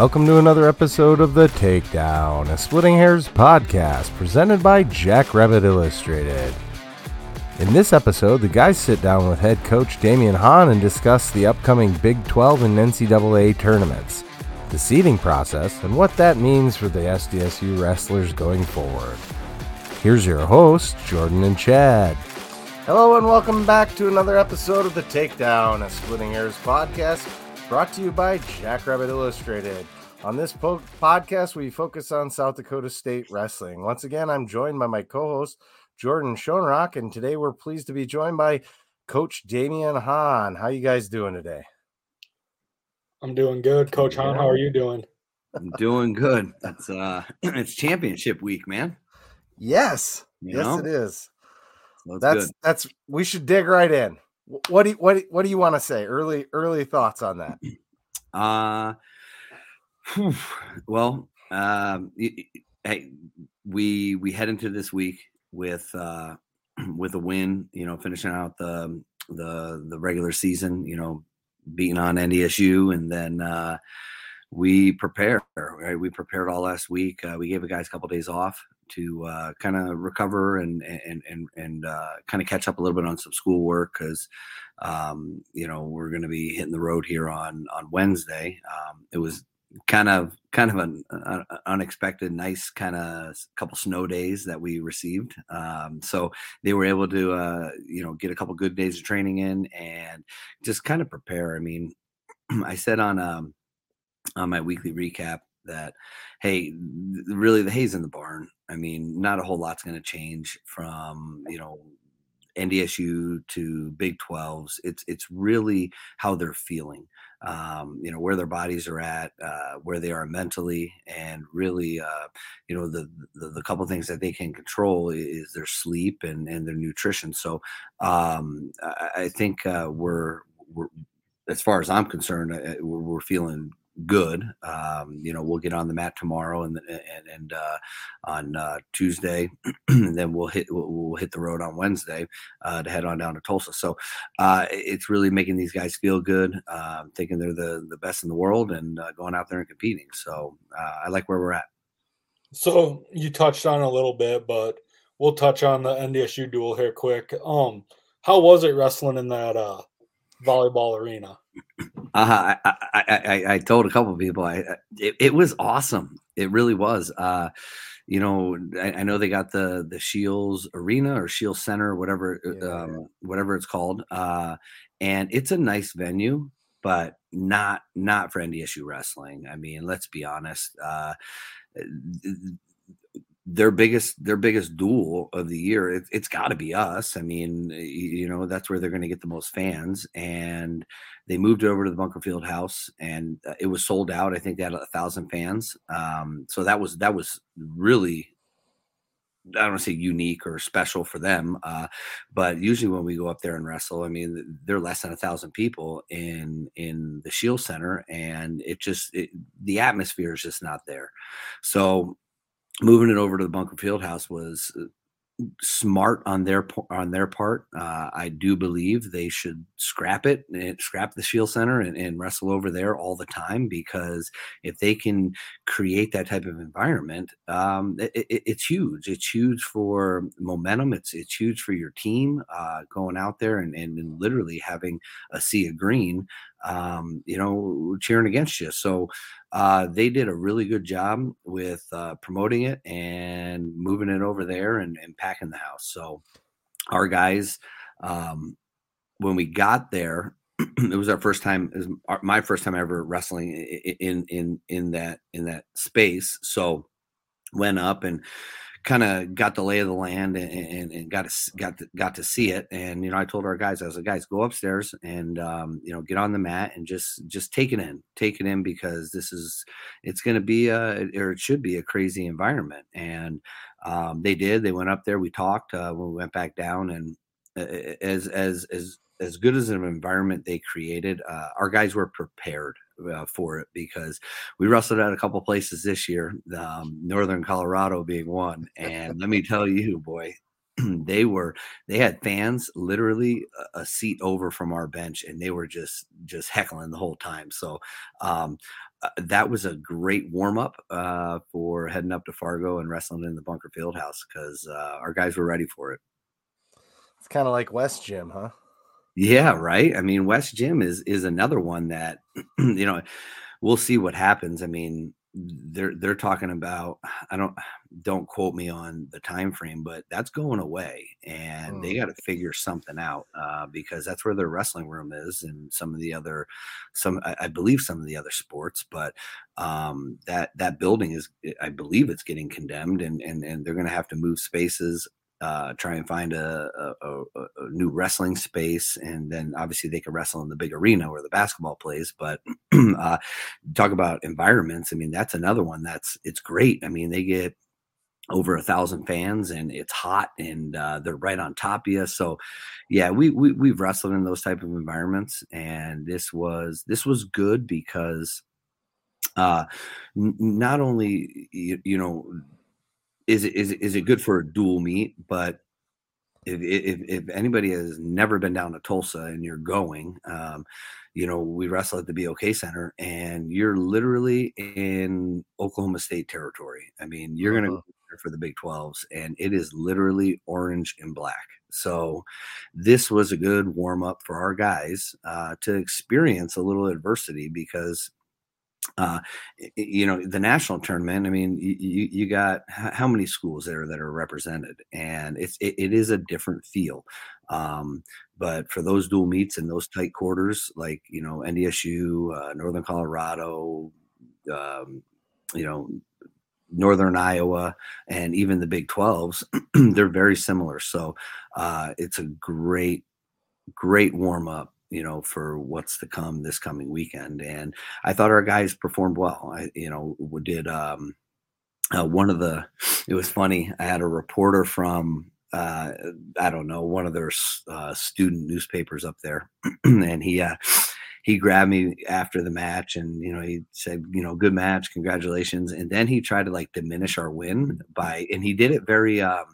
welcome to another episode of The Takedown, a Splitting Hairs podcast presented by Jackrabbit Illustrated. In this episode, the guys sit down with head coach Damion Hahn and discuss the upcoming Big 12 and NCAA tournaments, the seeding process, and what that means for the SDSU wrestlers going forward. Here's your host, Jordan and Chad. Hello and welcome back to another episode of The Takedown, a Splitting Hairs podcast brought to you by Jackrabbit Illustrated. On this po- podcast, we focus on South Dakota State wrestling. Once again, I'm joined by my co host, Jordan Schoenrock, and today we're pleased to be joined by Coach Damion Hahn. How you guys doing today? I'm doing good, Coach Hahn. How are you doing? I'm doing good. It's uh, it's championship week, man. Yes, You yes, know? it is. So That's good. that's. We should dig right in. Wh- What do you, what what do you want to say? Early early thoughts on that? Uh, well, um, hey, we we head into this week with uh with a win. You know, finishing out the the the regular season. You know, beating on NDSU, and then uh we prepare. Right, we prepared all last week. Uh, we gave the guys a couple days off to uh, kind of recover and and and and uh, kind of catch up a little bit on some schoolwork because um, you know we're going to be hitting the road here on on Wednesday. Um, it was kind of kind of an uh, unexpected, nice kind of couple snow days that we received. Um, so they were able to uh, you know get a couple good days of training in and just kind of prepare. I mean, I said on um, on my weekly recap that hey really the hay's in the barn. I mean not a whole lot's going to change from you know ndsu to big 12s it's it's really how they're feeling um, you know where their bodies are at uh, where they are mentally and really uh, you know the, the the couple things that they can control is their sleep and and their nutrition. So um, I, I think uh, we're we're as far as i'm concerned uh, we're, we're feeling good. Um, you know, we'll get on the mat tomorrow and and, and uh, on uh, Tuesday, and then we'll hit we'll, we'll hit the road on Wednesday uh, to head on down to Tulsa. So uh, it's really making these guys feel good, um, thinking they're the the best in the world, and uh, going out there and competing. So uh, I like where we're at. So you touched on a little bit, but we'll touch on the NDSU duel here quick. Um, how was it wrestling in that uh volleyball arena? Uh, I, I, I, I- told a couple of people I, it, it was awesome. It really was. Uh, you know, I, I know they got the the Scheels Arena or Scheels Center, whatever, uh, Yeah, um, whatever it's called, uh, and it's a nice venue, but not not for NDSU wrestling. I mean, let's be honest. Uh, their biggest their biggest duel of the year it, it's got to be us i mean you know that's where they're going to get the most fans and they moved over to the bunker field house and uh, it was sold out i think they had a thousand fans um, so that was that was really I don't want to say unique or special for them, uh, but usually when we go up there and wrestle, I mean, they're less than a thousand people in in the Scheels Center, and it just it, the atmosphere is just not there. So moving it over to the Bunker Field House was uh, smart on their on their part. Uh, I do believe they should scrap it and scrap the Scheels Center and, and wrestle over there all the time because if they can create that type of environment, um, it, it- it's huge. It's huge for momentum. It's it's huge for your team uh, going out there and, and, and literally having a sea of green, um, you know, cheering against you. So uh, they did a really good job with uh, promoting it and moving it over there and, and packing the house. So our guys, um, when we got there, it was our first time, was my first time ever wrestling in in in that in that space. So went up and kind of got the lay of the land and, and, and got to got to, got to see it. And you know, I told our guys, I was like, guys, go upstairs and um, you know, get on the mat and just just take it in, take it in because this is it's going to be a or it should be a crazy environment. And um, they did. They went up there. We talked uh, when we went back down, and as as as as good as an environment they created, uh, our guys were prepared uh, for it because we wrestled at a couple places this year, um, Northern Colorado being one. And let me tell you, boy, they were they had fans literally a, a seat over from our bench, and they were just just heckling the whole time. So um, uh, that was a great warm up uh, for heading up to Fargo and wrestling in the Bunker Field House because uh, our guys were ready for it. It's kind of like West Gym, huh? Yeah, right. I mean, West Gym is is another one that you know we'll see what happens. I mean, they're they're talking about i don't don't quote me on the time frame but that's going away and mm. they got to figure something out uh, because that's where their wrestling room is and some of the other some i, I believe some of the other sports but um, that that building is i believe it's getting condemned and and, and they're going to have to move spaces uh, try and find a, a, a, new wrestling space, and then obviously they can wrestle in the big arena where the basketball plays. But uh, talk about environments. I mean, that's another one that's it's great. I mean, they get over a thousand fans and it's hot and uh, they're right on top of you so yeah we, we we've wrestled in those type of environments and this was this was good because uh n- not only you, you know is it is it, is it good for a dual meet? But if, if, if anybody has never been down to Tulsa and you're going, um, you know, we wrestle at the BOK Center, and you're literally in Oklahoma State territory. I mean, you're uh-huh. going to for the Big 12s, and it is literally orange and black. So, this was a good warm up for our guys uh, to experience a little adversity because uh, you know the national tournament i mean you, you got how many schools there that are represented? And it's it, it is a different feel um, but for those dual meets and those tight quarters like you know ndsu uh, northern colorado um, you know northern iowa and even the big 12s they're very similar. So uh, it's a great great warm up you know, for what's to come this coming weekend. And I thought our guys performed well. I, you know, we did um, uh, one of the. It was funny. I had a reporter from uh, I don't know one of their uh, student newspapers up there, and he uh, he grabbed me after the match, and you know he said, you know, good match, congratulations, and then he tried to like diminish our win by, and he did it very. Um,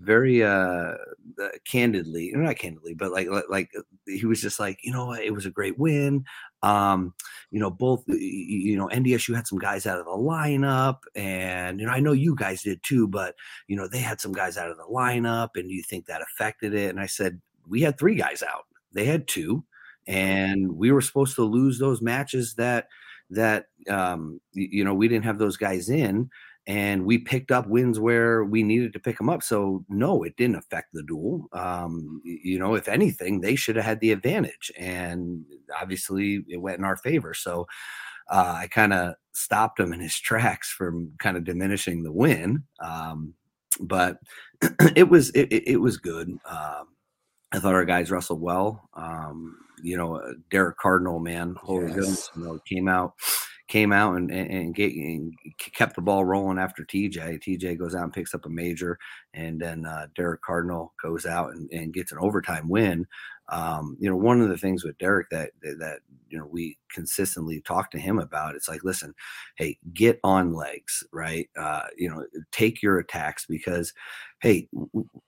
very uh, uh candidly not candidly but like like uh, he was just like you know it was a great win. Um you know both you know ndsu had some guys out of the lineup and you know i know you guys did too but you know they had some guys out of the lineup and do you think that affected it and i said we had three guys out. They had two and we were supposed to lose those matches that that um you know we didn't have those guys in and we picked up wins where we needed to pick them up. So no, it didn't affect the duel. Um, you know, if anything, they should have had the advantage, and obviously it went in our favor. So uh, I kind of stopped him in his tracks from kind of diminishing the win. Um, but it was it, it was good. Um, I thought our guys wrestled well. Um, you know, uh, Derek Cardinal, man, holy yes. goodness, you know, came out came out and, and, get, and kept the ball rolling after TJ. TJ goes out and picks up a major, and then uh, Derek Cardinal goes out and, and gets an overtime win. Um, you know, one of the things with Derek that that you know we consistently talk to him about, it's like, listen, hey, get on legs, right? Uh, you know, take your attacks because, hey,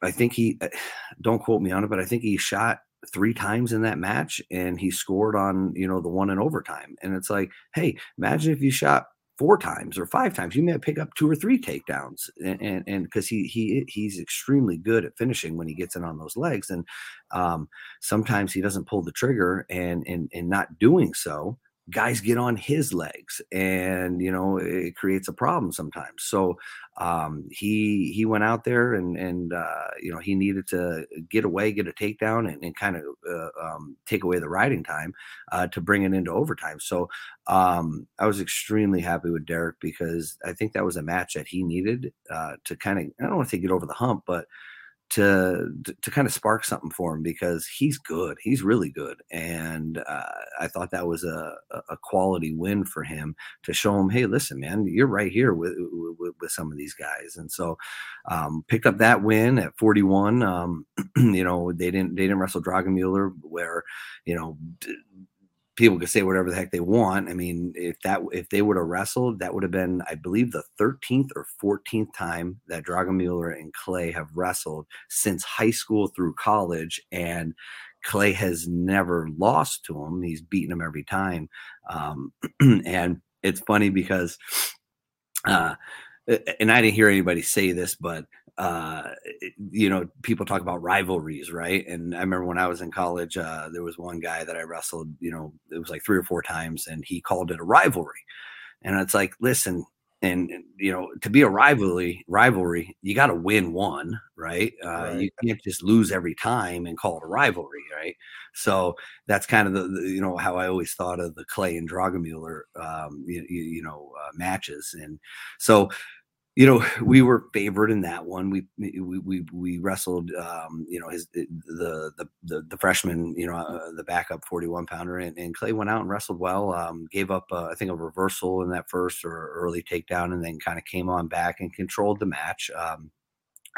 I think he, don't quote me on it, but I think he shot three times in that match and he scored on you know the one in overtime and it's like hey imagine if you shot four times or five times you may pick up two or three takedowns and and because he he he's extremely good at finishing when he gets in on those legs and um, sometimes he doesn't pull the trigger and and and not doing so guys get on his legs and you know it creates a problem sometimes. So um, he he went out there and and uh, you know he needed to get away get a takedown and, and kind of uh, um, take away the riding time uh, to bring it into overtime. So um, i was extremely happy with derek because i think that was a match that he needed uh, to kind of i don't want to say get over the hump but to, to, kind of spark something for him because he's good. He's really good, and uh, I thought that was a a quality win for him to show him, hey, listen, man, you're right here with with, with some of these guys, and so um, picked up that win at 41. Um, you know, they didn't they didn't wrestle Drogemuller where you know people could say whatever the heck they want. I mean, if that if they would have wrestled, that would have been, I believe, the 13th or 14th time that Drogemuller and Clay have wrestled since high school through college, and Clay has never lost to him. He's beaten him every time, um, and it's funny because, uh, and I didn't hear anybody say this, but uh, you know, people talk about rivalries, right? And I remember when I was in college, uh, there was one guy that I wrestled, you know, it was like three or four times, and he called it a rivalry. And it's like, listen, and, you know, to be a rivalry, rivalry, you got to win one, right? Uh, right? You can't just lose every time and call it a rivalry, right? So that's kind of the, the you know how I always thought of the Clay and Drogemuller, um, you, you, know, uh, matches, and so you know, we were favored in that one. We we we, we wrestled, um, you know, his the the the, the freshman, you know, uh, the backup 41 pounder, and, and, Clay went out and wrestled well. Um, gave up, uh, I think, a reversal in that first or early takedown, and then kind of came on back and controlled the match. Um,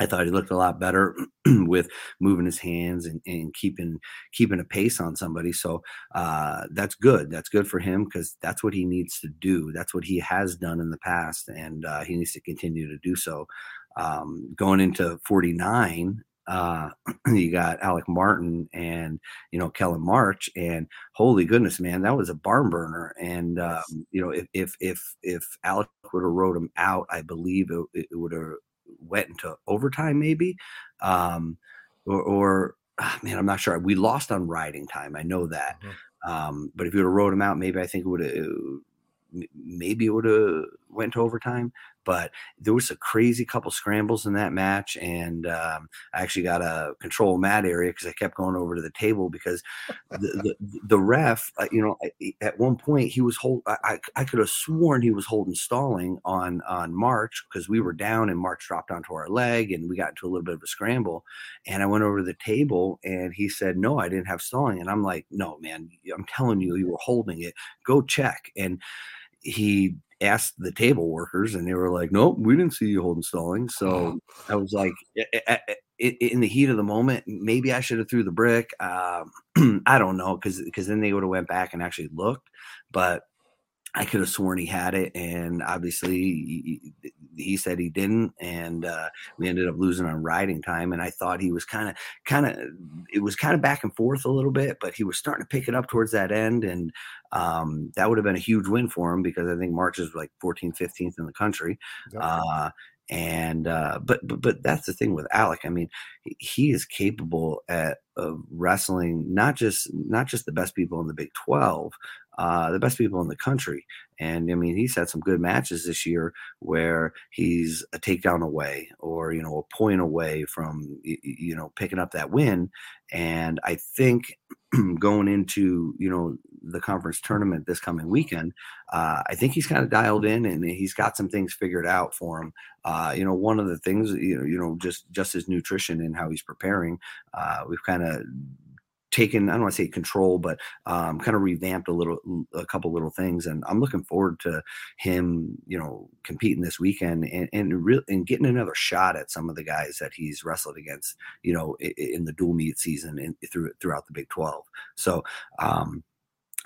I thought he looked a lot better with moving his hands and, and, keeping keeping a pace on somebody. So uh, that's good. That's good for him because that's what he needs to do. That's what he has done in the past, and uh, he needs to continue to do so. Um, going into 49, uh, you got Alec Martin and you know Kellyn March, and holy goodness, man, that was a barn burner. And um, you know, if if if if Alec would have wrote him out, I believe it, it would have went into overtime, maybe, um, or, or oh, man, I'm not sure. We lost on riding time. I know that. Mm-hmm. Um, but if you would have wrote him out, maybe I think it would have maybe it would have went to overtime but there was a crazy couple scrambles in that match and um, i actually got a control mat area because i kept going over to the table because the, the, the ref uh, you know at one point he was hold I, I could have sworn he was holding stalling on on march because we were down and march dropped onto our leg and we got into a little bit of a scramble and i went over to the table and he said no i didn't have stalling and i'm like no man i'm telling you you were holding it. Go check and he asked the table workers and they were like nope we didn't see you holding stalling so oh. i was like eh, eh, eh, in the heat of the moment maybe i should have threw the brick um, i don't know because because then they would have went back and actually looked but I could have sworn he had it, and obviously he, said he didn't, and uh, we ended up losing on riding time. And I thought he was kind of, kind of, it was kind of back and forth a little bit, but he was starting to pick it up towards that end, and um, that would have been a huge win for him because I think March is like 14th, 15th in the country. Yep. Uh, and uh, but but but that's the thing with Alec. I mean, he is capable at of wrestling not just not just the best people in the Big Twelve, uh, the best people in the country. And I mean, he's had some good matches this year where he's a takedown away or, you know, a point away from, you know, picking up that win. And I think going into, you know, the conference tournament this coming weekend, uh, I think he's kind of dialed in and he's got some things figured out for him. Uh, you know, one of the things, you know, you know, just just his nutrition and how he's preparing. Uh, we've kind of taken i don't want to say control but um, kind of revamped a little a couple little things and i'm looking forward to him you know competing this weekend and and, re- and getting another shot at some of the guys that he's wrestled against you know in, in the dual meet season and through throughout the big 12 so um,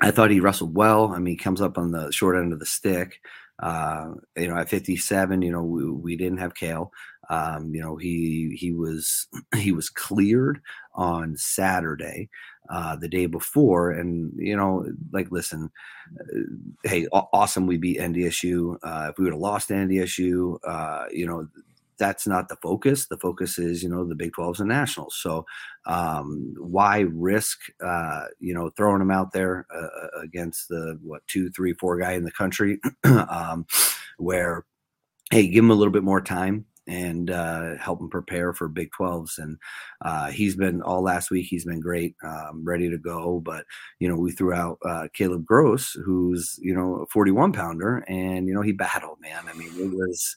i thought he wrestled well i mean he comes up on the short end of the stick uh, you know, at 57, you know, we, we didn't have Kale. Um, you know, he he was he was cleared on Saturday, uh, the day before, and you know, like, listen, uh, hey, awesome, we beat NDSU. Uh, if we would have lost NDSU, uh, you know, that's not the focus. The focus is, you know, the Big 12s and nationals. So um, why risk, uh, you know, throwing them out there uh, against the what two, three, four guy in the country, um, where hey, give him a little bit more time and uh, help him prepare for Big 12s. And uh, he's been all last week. He's been great, um, ready to go. But you know, we threw out uh, Caleb Gross, who's you know a 41 pounder, and you know he battled. Man, I mean, it was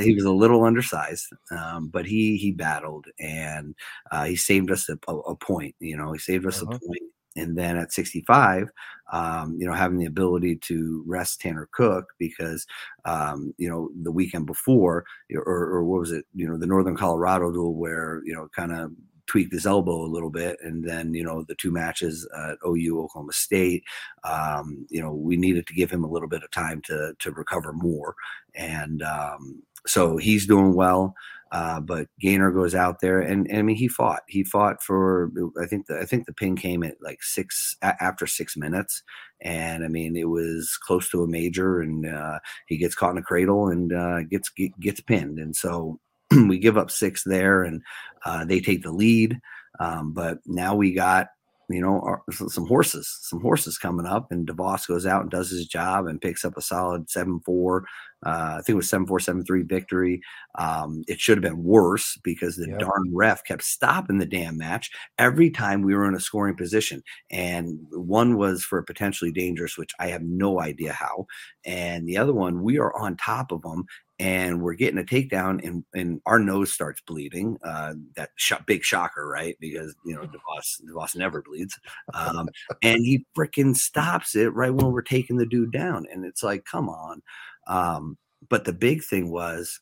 he was a little undersized, um, but he he battled and uh, he saved us a, a, point. You know, he saved us uh-huh. a point. And then at 65, um, you know, having the ability to rest Tanner Cook because, um, you know, the weekend before, or, or what was it, you know, the Northern Colorado duel where, you know, kind of tweaked his elbow a little bit, and then you know the two matches at OU Oklahoma State. Um, you know we needed to give him a little bit of time to to recover more, and um, so he's doing well. Uh, but Gainer goes out there, and, and, I mean, he fought. He fought for. I think the I think the pin came at like six after six minutes, and I mean, it was close to a major, and uh, he gets caught in a cradle and uh, gets gets pinned, and so we give up six there, and uh, they take the lead. Um, but now we got you know, our, some horses, some horses coming up, and DeVos goes out and does his job and picks up a solid seven four. Uh, I think it was seven four seven three victory. Um, it should have been worse because the yep. darn ref kept stopping the damn match every time we were in a scoring position, and one was for a potentially dangerous, which I have no idea how, and the other one we are on top of them and we're getting a takedown and, and our nose starts bleeding. Uh, that sh- big shocker, right? Because you know DeVos DeVos never bleeds, um, and he freaking stops it right when we're taking the dude down, and it's like, come on. Um, but the big thing was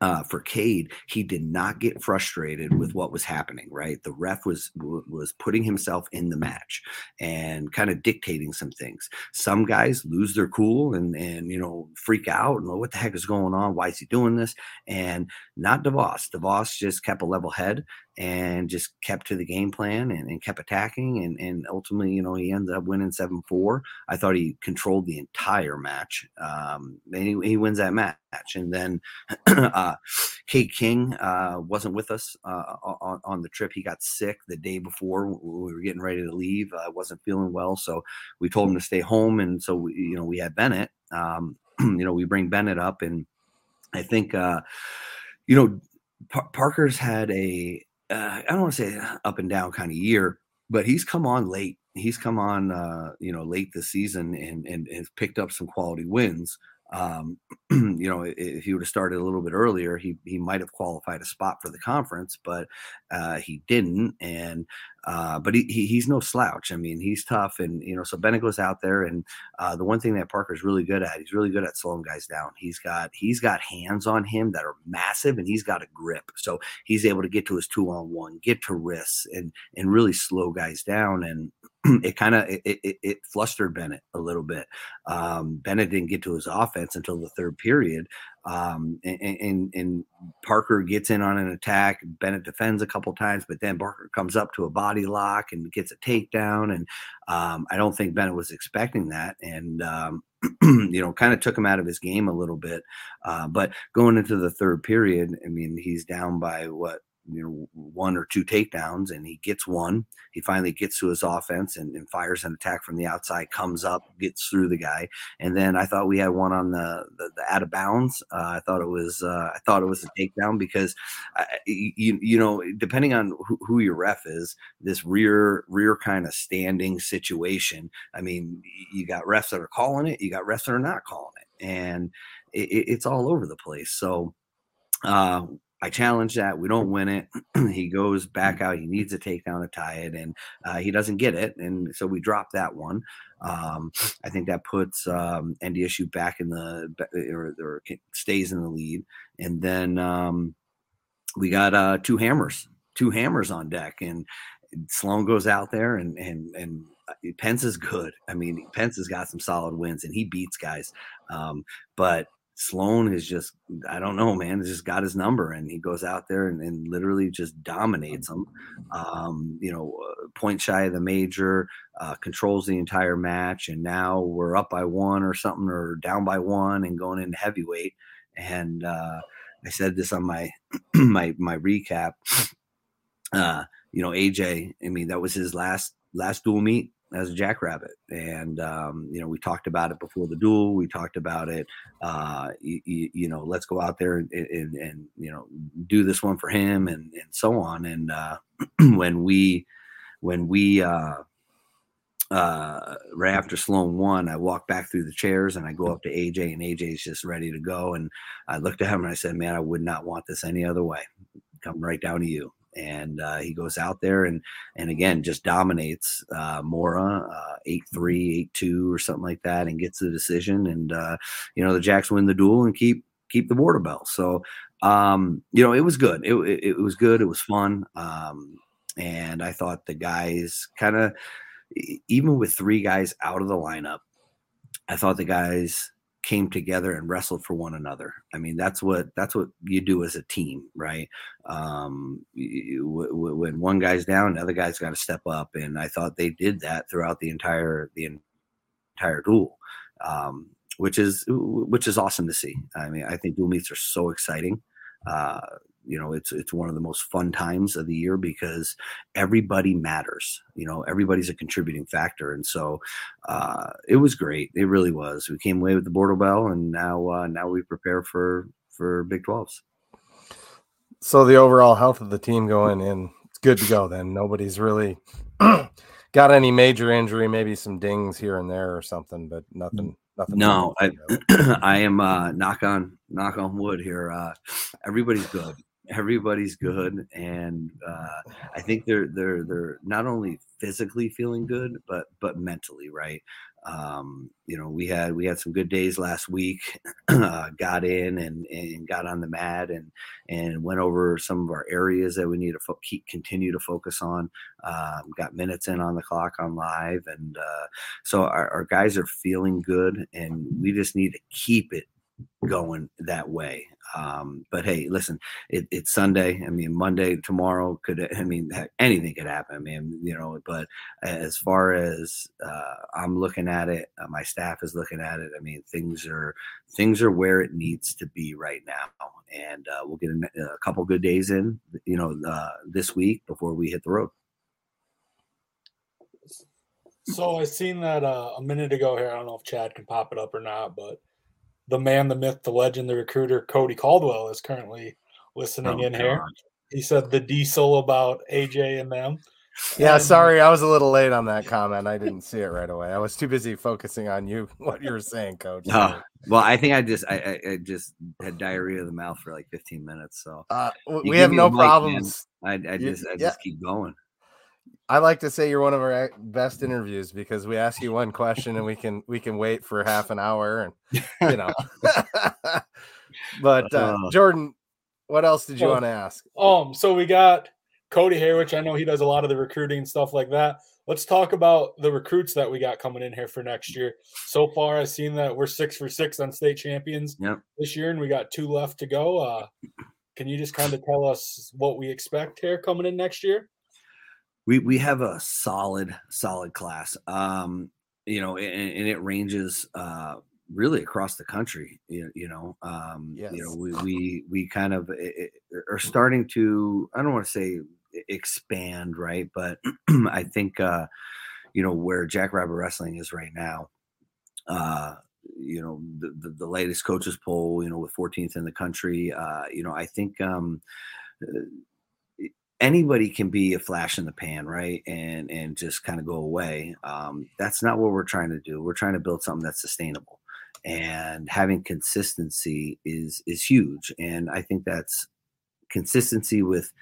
uh, for Cade, he did not get frustrated with what was happening. Right, the ref was was putting himself in the match and kind of dictating some things. Some guys lose their cool and and you know freak out and what the heck is going on? Why is he doing this? And not DeVos. DeVos just kept a level head and just kept to the game plan and, and kept attacking and, and ultimately you know he ended up winning 7-4 i thought he controlled the entire match um, and he, he wins that match and then uh, Kate King uh, wasn't with us uh, on, on the trip. He got sick the day before we were getting ready to leave. Uh, wasn't feeling well, so we told him to stay home. And so we, you know we had Bennett. Um, you know we bring Bennett up, and I think uh, you know Parker's had a uh, I don't want to say up and down kind of year, but he's come on late. He's come on, uh, you know, late this season and and has picked up some quality wins. Um, you know, if he would have started a little bit earlier, he he might have qualified a spot for the conference, but uh, he didn't. And uh, but he, he, he's no slouch. I mean, he's tough, and you know, so goes out there, and uh, the one thing that Parker's really good at, he's really good at slowing guys down. He's got he's got hands on him that are massive, and he's got a grip, so he's able to get to his two on one, get to wrists, and and really slow guys down. And it kind of it, it, it, flustered Bennett a little bit. Um, Bennett didn't get to his offense until the third period, um, and, and, and, Parker gets in on an attack. Bennett defends a couple times, but then Parker comes up to a body lock and gets a takedown. And um, I don't think Bennett was expecting that, and um, you know, kind of took him out of his game a little bit. Uh, but going into the third period, I mean, he's down by what you know one or two takedowns and he gets one. He finally gets to his offense and, and, fires an attack from the outside comes up gets through the guy. And then i thought we had one on the the, the out of bounds. Uh, i thought it was uh, i thought it was a takedown because I, you you know depending on who, who, your ref is this rear rear kind of standing situation i mean you got refs that are calling it you got refs that are not calling it. And it, it's all over the place. So uh, I challenge that. We don't win it. he goes back out. He needs a takedown to tie it, and uh, he doesn't get it. And so we drop that one. Um, I think that puts um, NDSU back in the or, or stays in the lead. And then um, we got uh, two hammers, two hammers on deck, and Sloan goes out there and and and uh, Pence is good. I mean, Pence has got some solid wins and he beats guys. Um, but Sloan is just, I don't know, man, just got his number and he goes out there and, and literally just dominates them. Um, you know, uh, point shy of the major, uh, controls the entire match. And now we're up by one or something or down by one and going into heavyweight. And uh, I said this on my, my, my recap. Uh, you know, AJ, I mean, that was his last, last dual meet as a jackrabbit and um, you know we talked about it before the duel we talked about it uh, you, you, know let's go out there and, and, and, you know do this one for him and, and so on and uh, when we when we uh, uh, right after Sloan won, I walk back through the chairs and I go up to AJ, and AJ's just ready to go. And I looked at him and I said, "Man, I would not want this any other way. Come right down to you." And uh, he goes out there and and again just dominates uh, Mora uh, eight three eight two or something like that and gets the decision and uh, you know the Jacks win the duel and keep keep the border bell so um, you know it was good. It, it, it was good. It was fun. Um, and I thought the guys kind of even with three guys out of the lineup I thought the guys came together and wrestled for one another. I mean, that's what that's what you do as a team, right? Um, you, when one guy's down, the other guy's got to step up, and I thought they did that throughout the entire the entire duel, um, which is which is awesome to see. I mean, I think dual meets are so exciting. Uh, you know it's it's one of the most fun times of the year because everybody matters you know everybody's a contributing factor and so uh, it was great it really was we came away with the border bell and now uh, now we prepare for for big 12s so the overall health of the team going in it's good to go then nobody's really got any major injury maybe some dings here and there or something but nothing Nothing no, I, I am uh, knock on knock on wood here. Uh, everybody's good everybody's good and uh, i think they're they're they're not only physically feeling good but but mentally right? Um, you know we had we had some good days last week uh, got in and and got on the mat and and went over some of our areas that we need to fo- keep continue to focus on um, got minutes in on the clock on live and uh, so our, our guys are feeling good and we just need to keep it going that way. Um, but hey, listen, it, it's Sunday. I mean, Monday, tomorrow could, I mean, anything could happen. I mean, you know, but as far as uh, I'm looking at it, uh, my staff is looking at it. I mean, things are, things are where it needs to be right now. And uh, we'll get a, a, couple good days in, you know, uh, this week before we hit the road. So I seen that uh, a minute ago here. I don't know if Chad can pop it up or not, but the man, the myth, the legend, the recruiter, Cody Caldwell is currently listening oh, in God. here. He said the diesel about AJ and them. Yeah, and, sorry, I was a little late on that comment. I didn't see it right away. I was too busy focusing on you, what you were saying, Coach. Oh, well, I think I just I, I, just had diarrhea of the mouth for like 15 minutes. So uh, we have no problems. I, I just I just yeah. keep going. I like to say you're one of our best interviews because we ask you one question and we can we can wait for half an hour and you know. but uh, uh, Jordan, what else did you well, want to ask? Um, so we got Cody here, which I know he does a lot of the recruiting and stuff like that. Let's talk about the recruits that we got coming in here for next year. So far, I've seen that we're six for six on state champions yep. this year, and we got two left to go. Uh, can you just kind of tell us what we expect here coming in next year? We we have a solid solid class um you know and, and it ranges uh really across the country you, you know um yes. you know we we we kind of it, are starting to i don't want to say expand right but i think uh you know where jackrabbit wrestling is right now uh you know the, the, the latest coaches poll you know with 14th in the country uh you know i think um uh, anybody can be a flash in the pan right and and just kind of go away um, that's not what we're trying to do we're trying to build something that's sustainable and having consistency is is huge and i think that's consistency with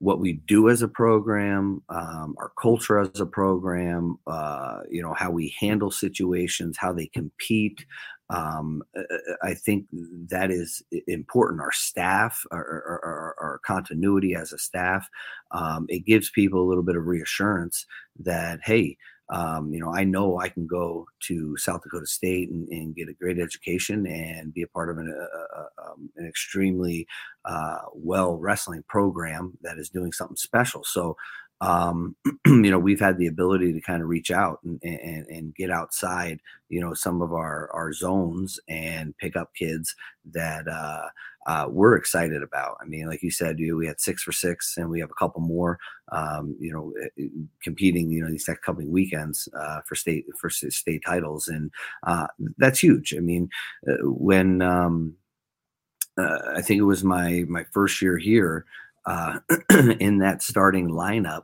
what we do as a program, um, our culture as a program, uh, you know, how we handle situations, how they compete, um, uh, uh, I think that is important. Our staff, our, our, our continuity as a staff, um, it gives people a little bit of reassurance that, hey, um, you know, I know I can go to South Dakota State and, and get a great education and be a part of an, uh, um, an extremely uh, well wrestling program that is doing something special. So, um, you know, we've had the ability to kind of reach out and, and, and, get outside, you know, some of our, our zones and pick up kids that uh, uh, we're excited about. I mean, like you said, you, we had six for six and we have a couple more, um, you know, eh, eh, competing, you know, these next couple weekends uh, for state, for state titles. And uh, that's huge. I mean, uh, when um, uh, I think it was my, my first year here, uh, in that starting lineup.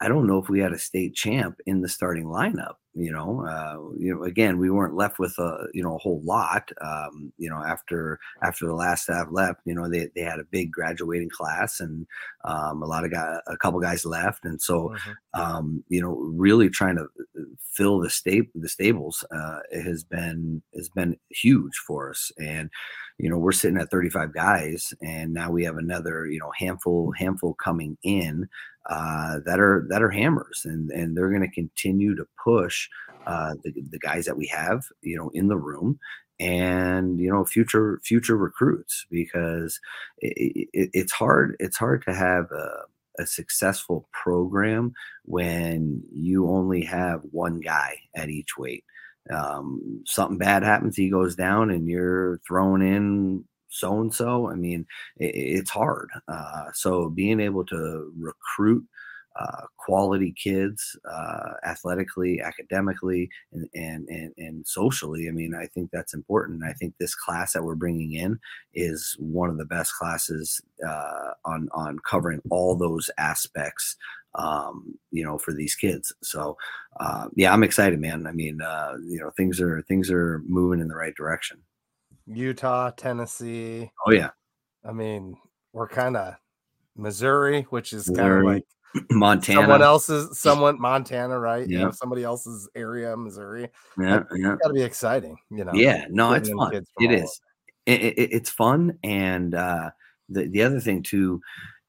I don't know if we had a state champ in the starting lineup. You know, uh, you know, again, we weren't left with a you know a whole lot. Um, you know, after after the last staff left, you know, they, they had a big graduating class, and um, a lot of guys, a couple guys left, and so mm-hmm. um, you know, really trying to uh, fill the state the stables uh, has been has been huge for us, and you know, we're sitting at 35 guys, and now we have another you know handful handful coming in uh, that are that are hammers, and and they're going to continue to push uh, the, the guys that we have, you know, in the room, and you know future future recruits because it, it, it's hard it's hard to have a, a successful program when you only have one guy at each weight. Um, something bad happens he goes down and you're throwing in so and so i mean it, it's hard uh, so being able to recruit uh, quality kids, uh, athletically, academically, and, and, and and socially. I mean, I think that's important. I think this class that we're bringing in is one of the best classes uh, on on covering all those aspects. Um, you know, for these kids. So, uh, yeah, I'm excited, man. I mean, uh, you know, things are things are moving in the right direction. Utah, Tennessee. Oh yeah. I mean, we're kind of Missouri, which is kind of like Montana. Someone else's, someone Montana, right? Yeah. You know, somebody else's area, Missouri. Yeah, yeah. Got to be exciting, you know. Yeah, no, it's fun. kids from It. It, it, it's fun, and uh, the the other thing too,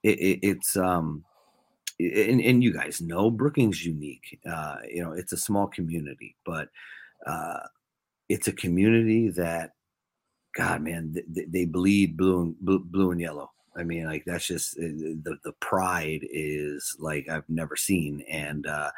it, it, it's um, and, and you guys know Brookings unique. Uh, you know, it's a small community, but uh, it's a community that, God, man, they, they bleed blue and blue, blue and yellow. I mean, like that's just uh, the the pride is like I've never seen, and uh,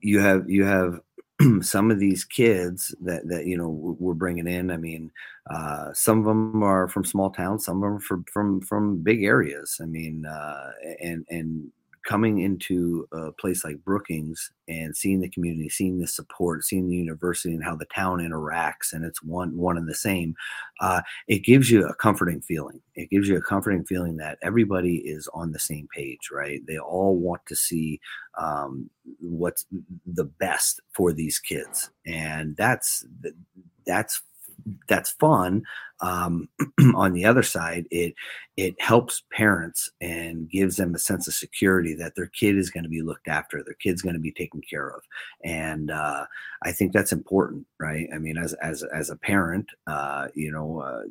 you have you have some of these kids that that you know we're bringing in. I mean, uh, some of them are from small towns, some of them from from from big areas. I mean, uh, and and coming into a place like Brookings and seeing the community, seeing the support, seeing the university and how the town interacts, and it's one one and the same, uh, it gives you a comforting feeling. It gives you a comforting feeling that everybody is on the same page, right? They all want to see um, what's the best for these kids, and that's that's that's fun. Um, on the other side, it it helps parents and gives them a sense of security that their kid is going to be looked after, their kid's going to be taken care of, and uh, I think that's important, right? I mean, as as as a parent, uh, you know. Uh,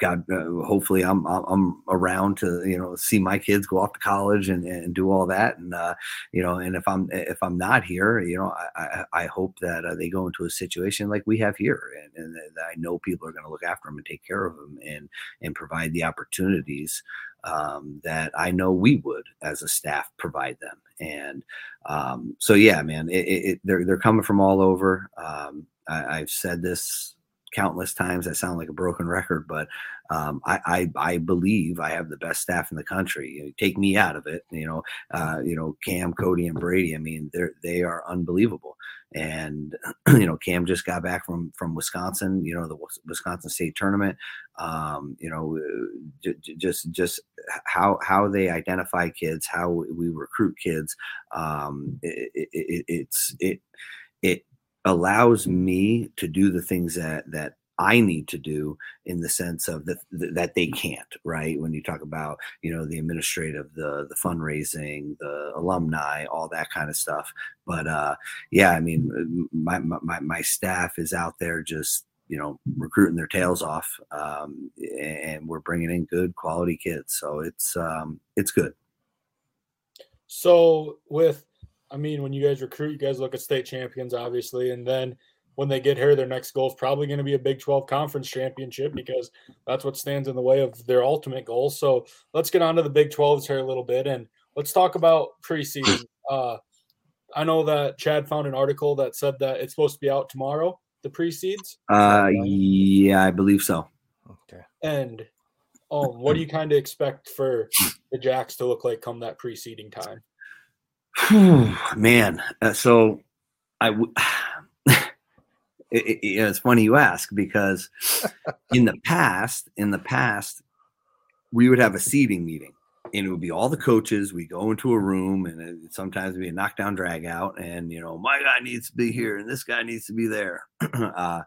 God, uh, hopefully I'm I'm around to you know see my kids go off to college and, and do all that, and uh, you know, and if I'm if I'm not here, you know, I I, hope that uh, they go into a situation like we have here, and, and that I know people are going to look after them and take care of them, and and provide the opportunities um, that I know we would as a staff provide them, and um, so yeah, man, it, it, they're they're coming from all over. Um, I, I've said this countless times. I sound like a broken record, but um, I, I, I believe I have the best staff in the country. You know, take me out of it, you know, uh, you know Cam, Cody, and Brady. I mean, they're they are unbelievable. And you know, Cam just got back from from Wisconsin. You know, the Wisconsin State tournament. Um, you know, j- just just how how they identify kids, how we recruit kids. Um, it, it, it, it's it it allows me to do the things that that I need to do in the sense of that that they can't, right? When you talk about, you know, the administrative, the the fundraising, the alumni, all that kind of stuff. But uh yeah, I mean my my my staff is out there just you know recruiting their tails off um, and we're bringing in good quality kids so it's um, it's good so with I mean, when you guys recruit, you guys look at state champions, obviously, and then when they get here, their next goal is probably going to be a Big 12 conference championship because that's what stands in the way of their ultimate goal. So let's get on to the Big 12s here a little bit and let's talk about preseason. Uh, I know that Chad found an article that said that it's supposed to be out tomorrow, the pre-seeds. Uh, yeah, I believe so. Okay. And um, what do you kind of expect for the Jacks to look like come that pre-seeding time? Man, uh, so I w- it, it, it's funny you ask because in the past, in the past, we would have a seating meeting and it would be all the coaches. We go into a room and it, sometimes it'd be a knockdown drag out and, you know, my guy needs to be here and this guy needs to be there. uh,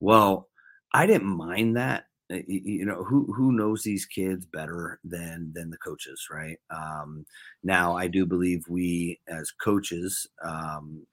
well, I didn't mind that you know who who knows these kids better than than the coaches right? Um now i do believe we as coaches um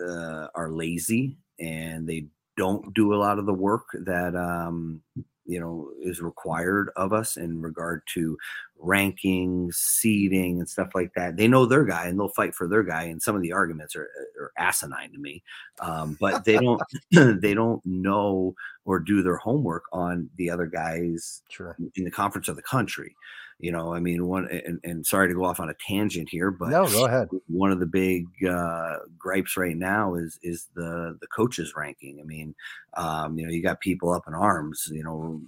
uh, are lazy and they don't do a lot of the work that um you know is required of us in regard to rankings, seeding, and stuff like that. They know their guy and they'll fight for their guy. And some of the arguments are, are asinine to me, um, but they don't they don't know or do their homework on the other guys sure. in the conference of the country. You know, I mean, one and, and sorry to go off on a tangent here, but no, go ahead. One of the big uh, gripes right now is is the the coaches ranking. I mean, um, you know, you got people up in arms. You know,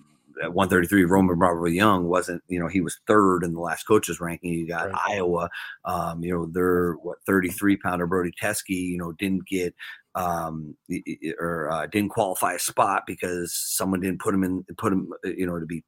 at 133, Roman Bravo Young wasn't, you know, he was third in the last coaches ranking. You got right. Iowa, um, you know, they're what 33 pounder Brody Teske, you know, didn't get um or uh, didn't qualify a spot because someone didn't put him in put him you know to be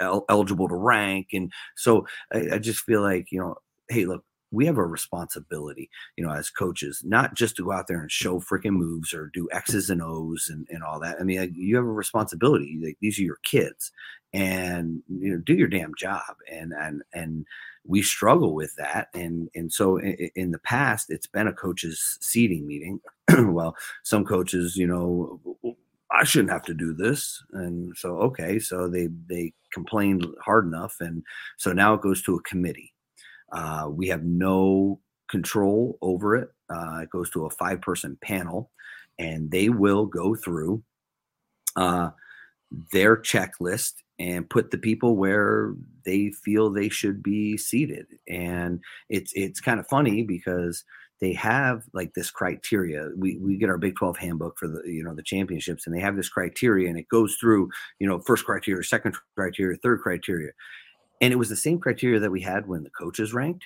el- eligible to rank and so I, I just feel like you know hey look we have a responsibility, you know, as coaches, not just to go out there and show freaking moves or do X's and O's and, and all that. I mean, like, you have a responsibility. Like, these are your kids, and you know, do your damn job. And and and we struggle with that. And and so in, in the past, it's been a coaches seeding meeting. well, some coaches, you know. I shouldn't have to do this. And so, okay, so they they complained hard enough, and so now it goes to a committee uh, we have no control over it. Uh, it goes to a five person panel, and they will go through uh, their checklist and put the people where they feel they should be seated. And it's it's kind of funny because they have like this criteria. We we get our Big 12 handbook for the you know the championships, and they have this criteria, and it goes through you know first criteria, second criteria, third criteria. And it was the same criteria that we had when the coaches ranked,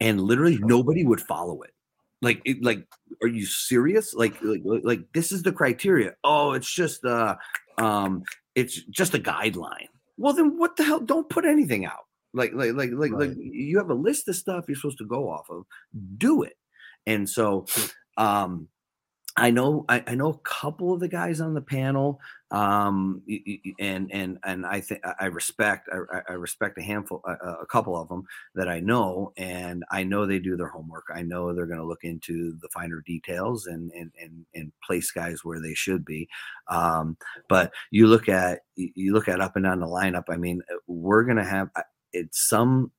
and literally nobody would follow it. Like, it, like, are you serious? Like, like, like, this is the criteria. Oh, it's just uh, um, it's just a guideline. Well, then what the hell? Don't put anything out. Like, like, like, like, right. like, you have a list of stuff you're supposed to go off of. Do it. And so, um, I know I, I, know a couple of the guys on the panel, um, and and and I think I respect I, I respect a handful a, a, couple of them that I know, and I know they do their homework. I know they're going to look into the finer details and and and and place guys where they should be. Um, but you look at you look at up and down the lineup. I mean, we're going to have it's some.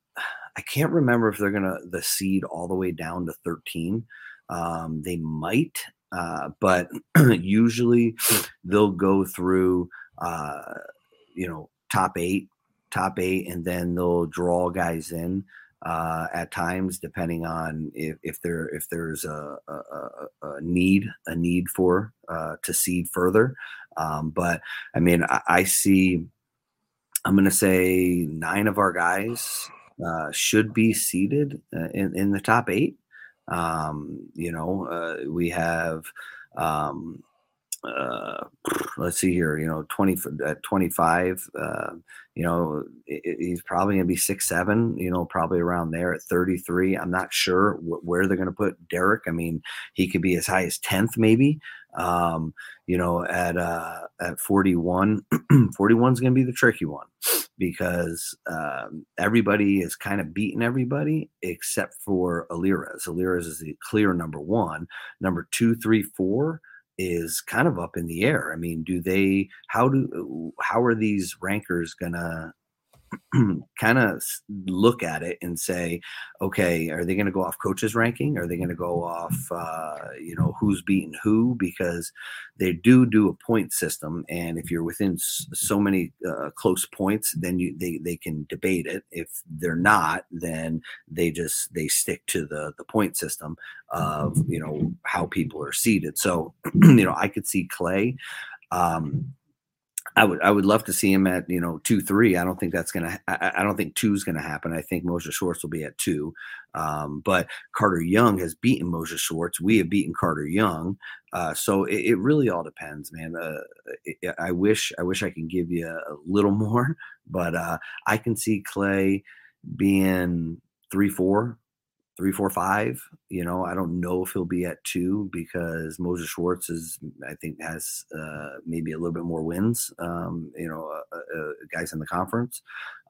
I can't remember if they're to the seed all the way down to thirteen. Um, they might uh, but usually they'll go through, uh, you know, top eight, top eight, and then they'll draw guys in uh, at times, depending on if, if there if there's a, a, a need a need for uh, to seed further. Um, but I mean, I, I see. I'm going to say nine of our guys uh, should be seated uh, in, in the top eight. Um, you know, uh, we have, um, uh, let's see here, you know, 20 at 25, uh, you know, he's probably going to be six, seven, you know, probably around there at 33. I'm not sure wh- where they're going to put Derek. I mean, he could be as high as 10th, maybe. Um, you know, at, uh, at 41, 41 is going to be the tricky one because um, everybody is kind of beating everybody except for Alirez. Alirez is the clear number one. Number two, three, four is kind of up in the air. I mean, do they? How do? How are these rankers gonna kind of look at it and say, okay, are they going to go off coaches ranking? Are they going to go off, uh, you know, who's beaten who? Because they do do a point system, and if you're within so many uh, close points, then you they they can debate it. If they're not, then they just they stick to the the point system of you know how people are seated. So you know, I could see Clay. Um, I would I would love to see him at you know two three. I don't think that's gonna. I, I don't think two is gonna happen. I think Moses Schwartz will be at two. Um, but Carter Young has beaten Moses Schwartz. We have beaten Carter Young. Uh, so it, it, really all depends, man. Uh, it, I wish I wish I can give you a little more, but uh, I can see Clay being three four three, four, five. You know, I don't know if he'll be at two because Moses Schwartz is, I think, has uh, maybe a little bit more wins. Um, you know, uh, uh, uh guys in the conference.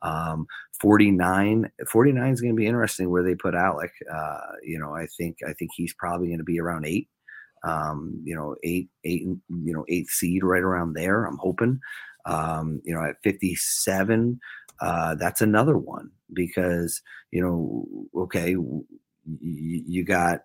Um, 49, 49 is going to be interesting where they put Alec. Uh, you know, I think I think he's probably going to be around eight. Um, you know, eight, eight, you know, eighth seed right around there. I'm hoping. Um, you know, at 57, uh, that's another one because you know, okay, you got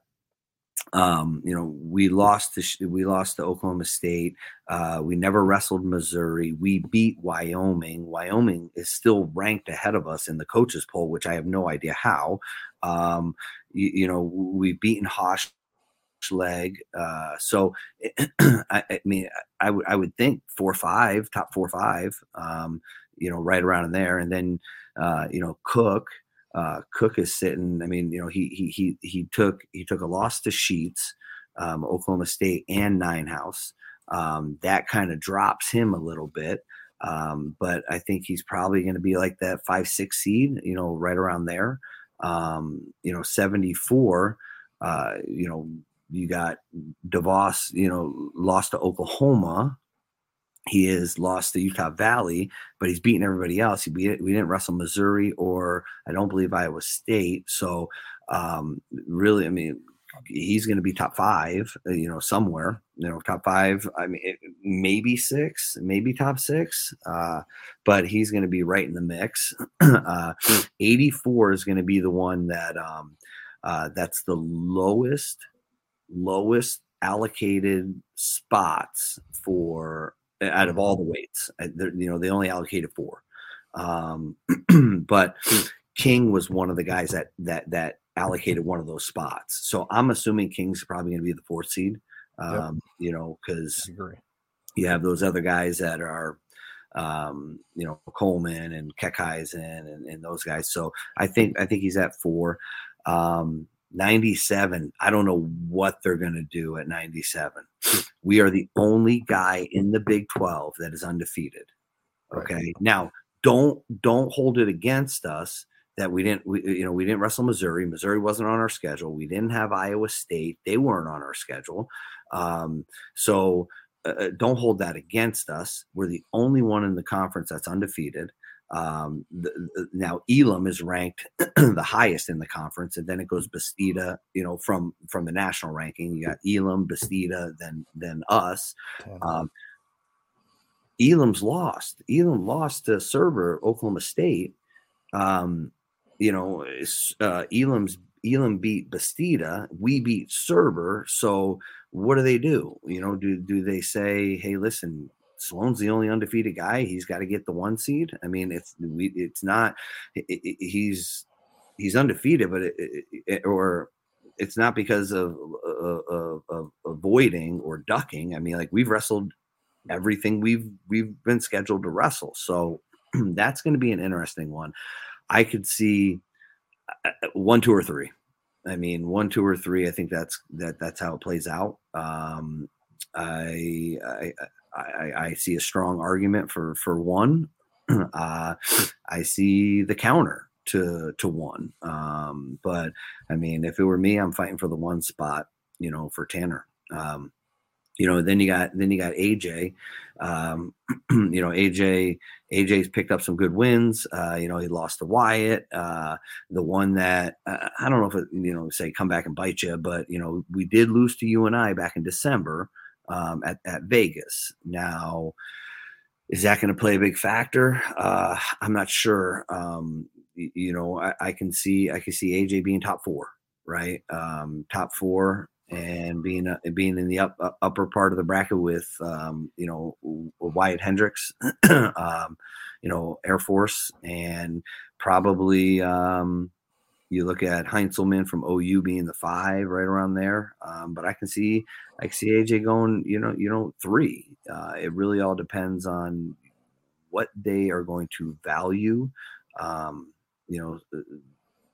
um, you know, we lost to we lost to Oklahoma State. Uh, we never wrestled Missouri. We beat Wyoming. Wyoming is still ranked ahead of us in the coaches poll, which I have no idea how. Um, you, you, know, we've beaten Hosh leg. Uh, so, I, I, mean, I would I would think four five, top four five. Um, you know, right around in there, and then uh, you know, Cook. Uh, Cook is sitting. I mean, you know, he he he he took he took a loss to Sheets, um, Oklahoma State, and Ninehouse. Um, that kind of drops him a little bit. Um, but I think he's probably going to be like that five six seed, you know, right around there. Um, you know, seventy four. Uh, you know, you got DeVos, you know, lost to Oklahoma. He is lost to Utah Valley, but he's beaten everybody else. He beat, we didn't wrestle Missouri or I don't believe Iowa State. So um, really, I mean, he's going to be top five, uh, you know, somewhere, you know, top five. I mean, it, maybe six, maybe top six, uh, but he's going to be right in the mix. uh, 84 is going to be the one that um, uh, that's the lowest, lowest allocated spots for out of all the weights. Uh, you know, they only allocated four. Um, but King was one of the guys that that that allocated one of those spots. So I'm assuming King's probably going to be the fourth seed. Um, yep. You know, because you have those other guys that are, um, you know, Coleman and Keckeisen and, and those guys. So I think I think he's at four. Um, 97. I don't know what they're going to do at 97. We are the only guy in the Big 12 that is undefeated. Okay. Right. Now, don't don't hold it against us that we didn't we, you know we didn't wrestle Missouri. Missouri wasn't on our schedule. We didn't have Iowa State. They weren't on our schedule. Um, so uh, uh don't hold that against us. We're the only one in the conference that's undefeated. Um, the, the, now Elam is ranked the highest in the conference, and then it goes Bastida. You know, from from the national ranking, you got Elam, Bastida, then then us. Um, Elam's lost. Elam lost to Surber, Oklahoma State. Um, you know, uh, Elam's Elam beat Bastida. We beat Surber. So what do they do? You know, do do they say, "Hey, listen, Sloan's the only undefeated guy. He's got to get the one seed. I mean, it's it's not. It, it, he's he's undefeated, but it, or it's not because of, of, of, avoiding or ducking. I mean, like we've wrestled everything we've we've been scheduled to wrestle. So that's going to be an interesting one. I could see uh, uh, one, two, or three. I mean, one, two, or three. I think that's that that's how it plays out. Um, I, I I, I see a strong argument for for one. Uh, I see the counter to to one. Um, but I mean, if it were me, I'm fighting for the one spot. You know, for Tanner. Um, you know, then you got then you got AJ. Um, you know, AJ AJ's picked up some good wins. Uh, you know, he lost to Wyatt. Uh, the one that uh, I don't know if it, you know, say come back and bite you, but you know, we did lose to UNI back in December um, at, at Vegas. Now, is that going to play a big factor? Uh, I'm not sure. Um, you, you know, I, I, can see I can see AJ being top four, right? Um, top four and being uh, being in the up, uh, upper part of the bracket with um, you know Wyatt Hendricks, um, you know Air Force, and probably um, you look at Heinselman from OU being the five, right around there. Um, but I can see, I can see AJ going, you know, you know, three. Uh, it really all depends on what they are going to value. Um, you know, uh,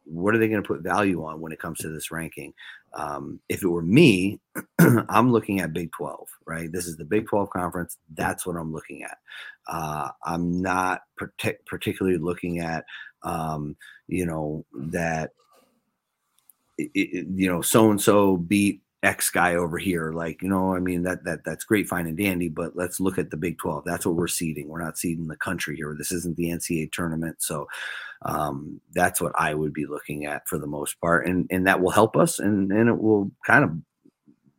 what are they going to put value on when it comes to this ranking? Um, if it were me, I'm looking at Big 12, right? This is the Big 12 conference. That's what I'm looking at. Uh, I'm not partic- particularly looking at, um, you know, that, it, it, you know, so and so beat X guy over here. Like, you know, I mean that that that's great, fine and dandy, but let's look at the Big 12. That's what we're seeding. We're not seeding the country here. This isn't the NCAA tournament. So um, that's what I would be looking at for the most part. And and that will help us and and it will kind of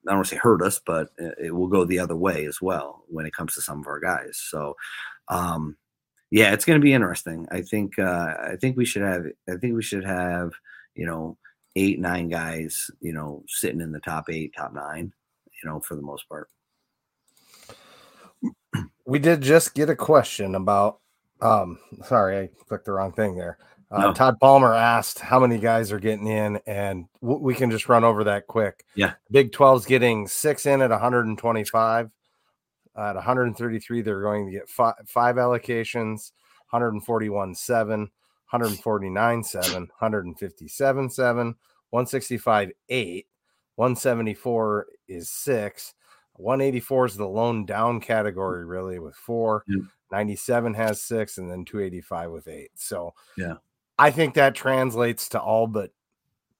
I don't want to say hurt us, but it will go the other way as well when it comes to some of our guys. So, um, yeah, it's going to be interesting. I think uh, I think we should have I think we should have you know eight nine guys you know sitting in the top eight top nine you know for the most part. We did just get a question about. Um, sorry, I clicked the wrong thing there. Uh, no. Todd Palmer asked how many guys are getting in, and w- we can just run over that quick. Yeah, Big 12's getting six in at 125. At 133, they're going to get five, five allocations 141 7, 149 7, 157 7, 165 8, 174 is six. 184 is the lone down category, really, with four. 97 has six, and then 285 with eight. So, yeah, I think that translates to all but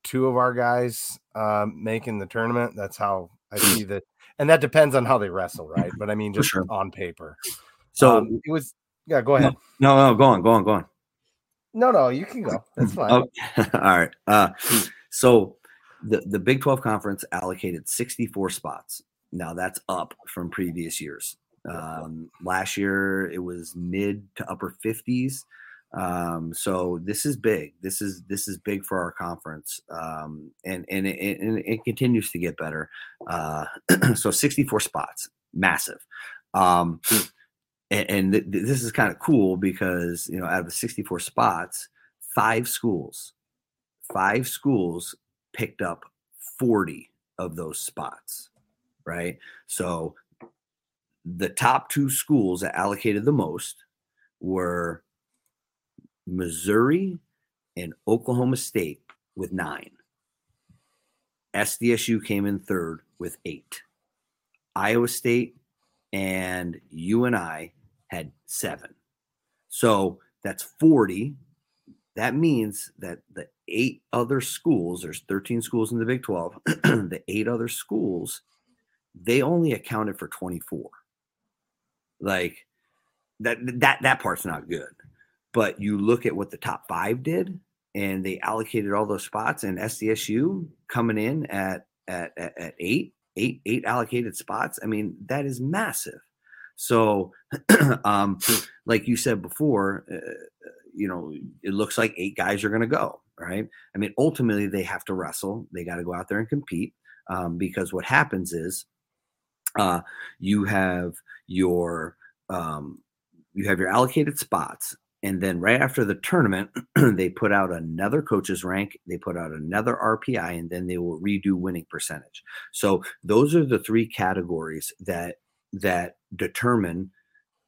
two of our guys uh, making the tournament. That's how I see that, and that depends on how they wrestle, right? But I mean, just sure. on paper. So um, it was. Yeah, go ahead. No, no, go on, go on, go on. No, no, you can go. That's fine. all right. Uh, so the the Big Twelve conference allocated sixty four spots. Now that's up from previous years. Um, last year it was mid to upper fifties. Um, so this is big. This is this is big for our conference, um, and and it, and it continues to get better. Uh, so 64 spots, massive. Um, and, and th- this is kind of cool because you know out of the 64 spots, five schools, five schools picked up 40 of those spots, right? So the top two schools that allocated the most were Missouri and Oklahoma State with nine. SDSU came in third with eight. Iowa State and UNI had seven. So that's 40. That means that the eight other schools, there's 13 schools in the Big 12, the eight other schools, they only accounted for 24. Like that that that part's not good. But you look at what the top five did, and they allocated all those spots, and SDSU coming in at at, at, eight, eight, eight allocated spots. I mean, that is massive. So, um, like you said before, uh, you know, it looks like eight guys are going to go, right? I mean, ultimately, they have to wrestle. They got to go out there and compete um, because what happens is uh, you have your um, you have your allocated spots and then right after the tournament they put out another coaches rank they put out another rpi and then they will redo winning percentage. So those are the three categories that that determine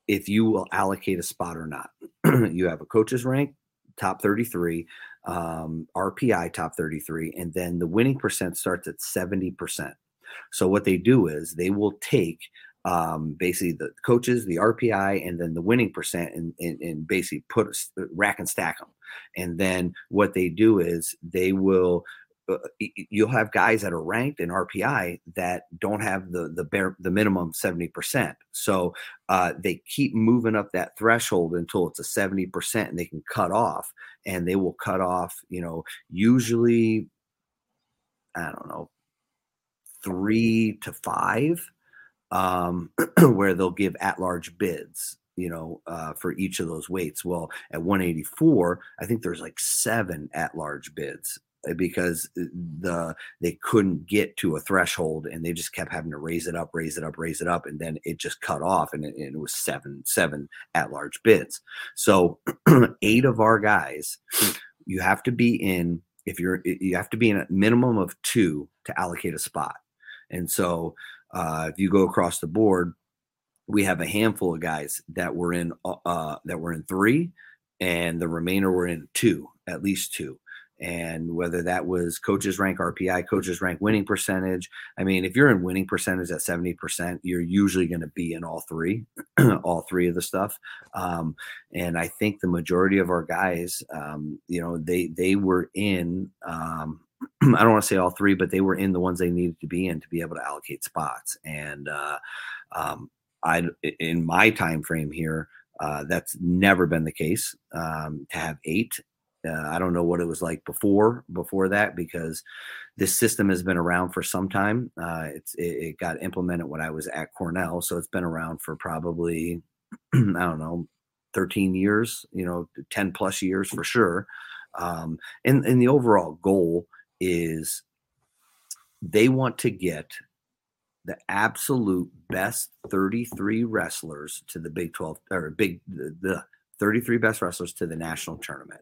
if you will allocate a spot or not. You have a coaches rank top 33 um, rpi top 33 and then the winning percent starts at 70% so what they do is they will take um, basically the coaches, the RPI, and then the winning percent, and, and, and basically put a, rack and stack them. And then what they do is they will. Uh, you'll have guys that are ranked in RPI that don't have the the bare the minimum seventy percent. So uh, they keep moving up that threshold until it's a seventy percent, and they can cut off. And they will cut off. You know, usually, I don't know, three to five um, where they'll give at large bids you know, uh, for each of those weights. Well, at 184, I think there's like seven at large bids uh, because uh, the they couldn't get to a threshold and they just kept having to raise it up, raise it up, raise it up, and then it just cut off and it, and it was seven seven at large bids. So eight of our guys, you have to be in if you're you have to be in a minimum of two to allocate a spot, and so uh, if you go across the board, we have a handful of guys that were in uh, uh, that were in three, and the remainder were in two, at least two. And whether that was coaches rank RPI, coaches rank winning percentage. I mean, if you're in winning percentage at 70%, you're usually going to be in all three, all three of the stuff. Um, and I think the majority of our guys, um, you know, they they were in um, I don't want to say all three, but they were in the ones they needed to be in to be able to allocate spots. And uh, um, I, in my time frame here, uh, that's never been the case. Um, to have eight Uh, I don't know what it was like before before that because this system has been around for some time. Uh, it's it, it, got implemented when I was at Cornell, so it's been around for probably I don't know 13 years, you know, 10 plus years for sure. Um, and and the overall goal is they want to get the absolute best 33 wrestlers to the Big 12 or Big the, the 33 best wrestlers to the national tournament.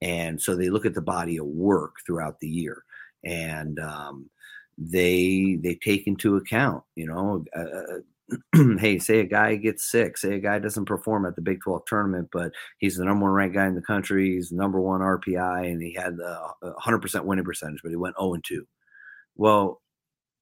And so they look at the body of work throughout the year and um, they they take into account, you know, uh, uh hey, say a guy gets sick, say a guy doesn't perform at the Big 12 tournament, but he's the number one ranked guy in the country, he's the number one RPI, and he had the 100% winning percentage, but he went 0 2. Well,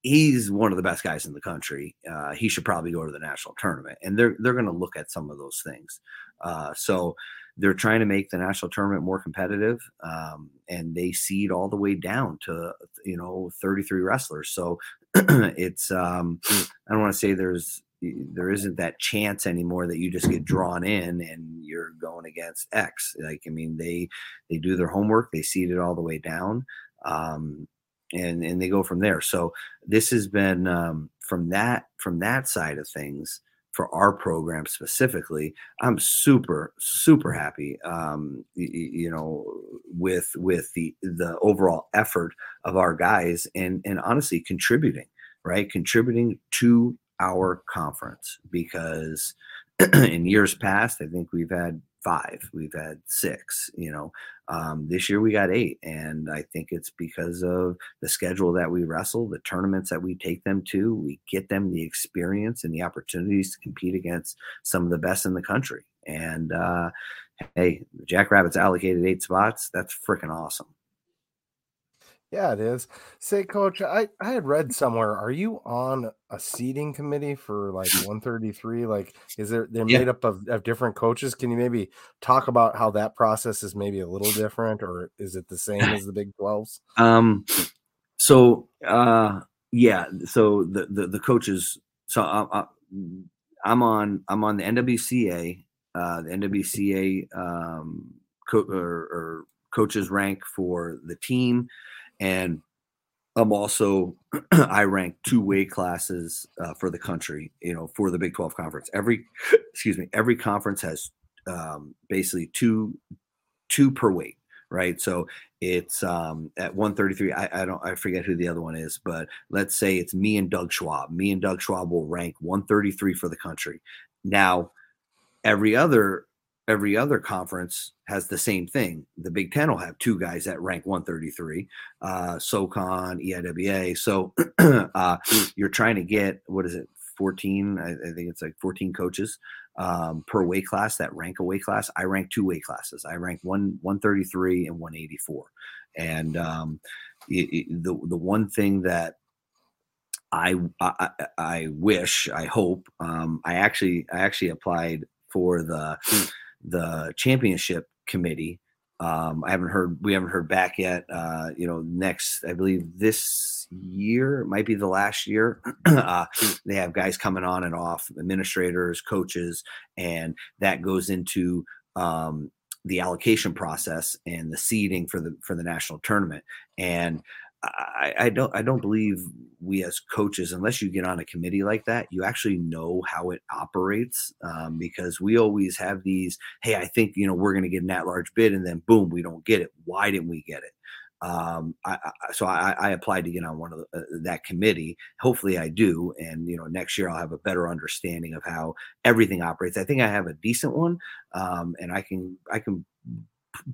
he's one of the best guys in the country. Uh, he should probably go to the national tournament, and they're they're going to look at some of those things. Uh, so they're trying to make the national tournament more competitive, um, and they seed all the way down to you know 33 wrestlers. So it's um, I don't want to say there's there isn't that chance anymore that you just get drawn in and you're going against X. Like I mean, they they do their homework, they seed it all the way down. Um, and and they go from there. So this has been um, from that from that side of things for our program specifically. I'm super super happy, um, you, you know, with with the the overall effort of our guys and and honestly contributing right contributing to our conference because in years past I think we've had five. We've had six. You know, um, this year we got eight, and I think it's because of the schedule that we wrestle, the tournaments that we take them to. We get them the experience and the opportunities to compete against some of the best in the country. And uh, hey, Jackrabbits allocated eight spots. That's freaking awesome. Yeah, it is. Say, coach, I, I had read somewhere, are you on a seeding committee for like 133? Like, is there, they're yeah. made up of, of different coaches? Can you maybe talk about how that process is maybe a little different or is it the same as the Big 12s? Um, so, uh, yeah, so the, the, the coaches, so I, I, I'm on, I'm on the NWCA, uh, the NWCA, um, co- or, or coaches rank for the team and I'm also I rank two weight classes uh, for the country. You know, for the Big 12 conference. Every excuse me, every conference has um, basically two two per weight, right? So it's um, at 133. I, I don't I forget who the other one is, but let's say it's me and Doug Schwab. Me and Doug Schwab will rank 133 for the country. Now, every other every other conference has the same thing. The Big Ten will have two guys that rank 133, uh, SoCon, EIWA. So uh, you're trying to get what is it, 14? I, I think it's like 14 coaches um, per weight class that rank a weight class. I rank two weight classes. I rank one 133 and 184. And um, it, it, the the one thing that I, I, I wish I hope um, I actually I actually applied for the the championship committee. Um, I haven't heard. We haven't heard back yet. Uh, you know, next, I believe this year might be the last year. uh, they have guys coming on and off, administrators, coaches, and that goes into um, the allocation process and the seeding for the for the national tournament. And I, I, don't I don't believe we as coaches, unless you get on a committee like that, you actually know how it operates. Um, because we always have these, hey, I think you know we're going to get an at-large bid, and then boom, we don't get it. Why didn't we get it? Um, I, I, so I, I, applied to get on one of the, uh, that committee. Hopefully, I do, and you know, next year I'll have a better understanding of how everything operates. I think I have a decent one, um, and I can I can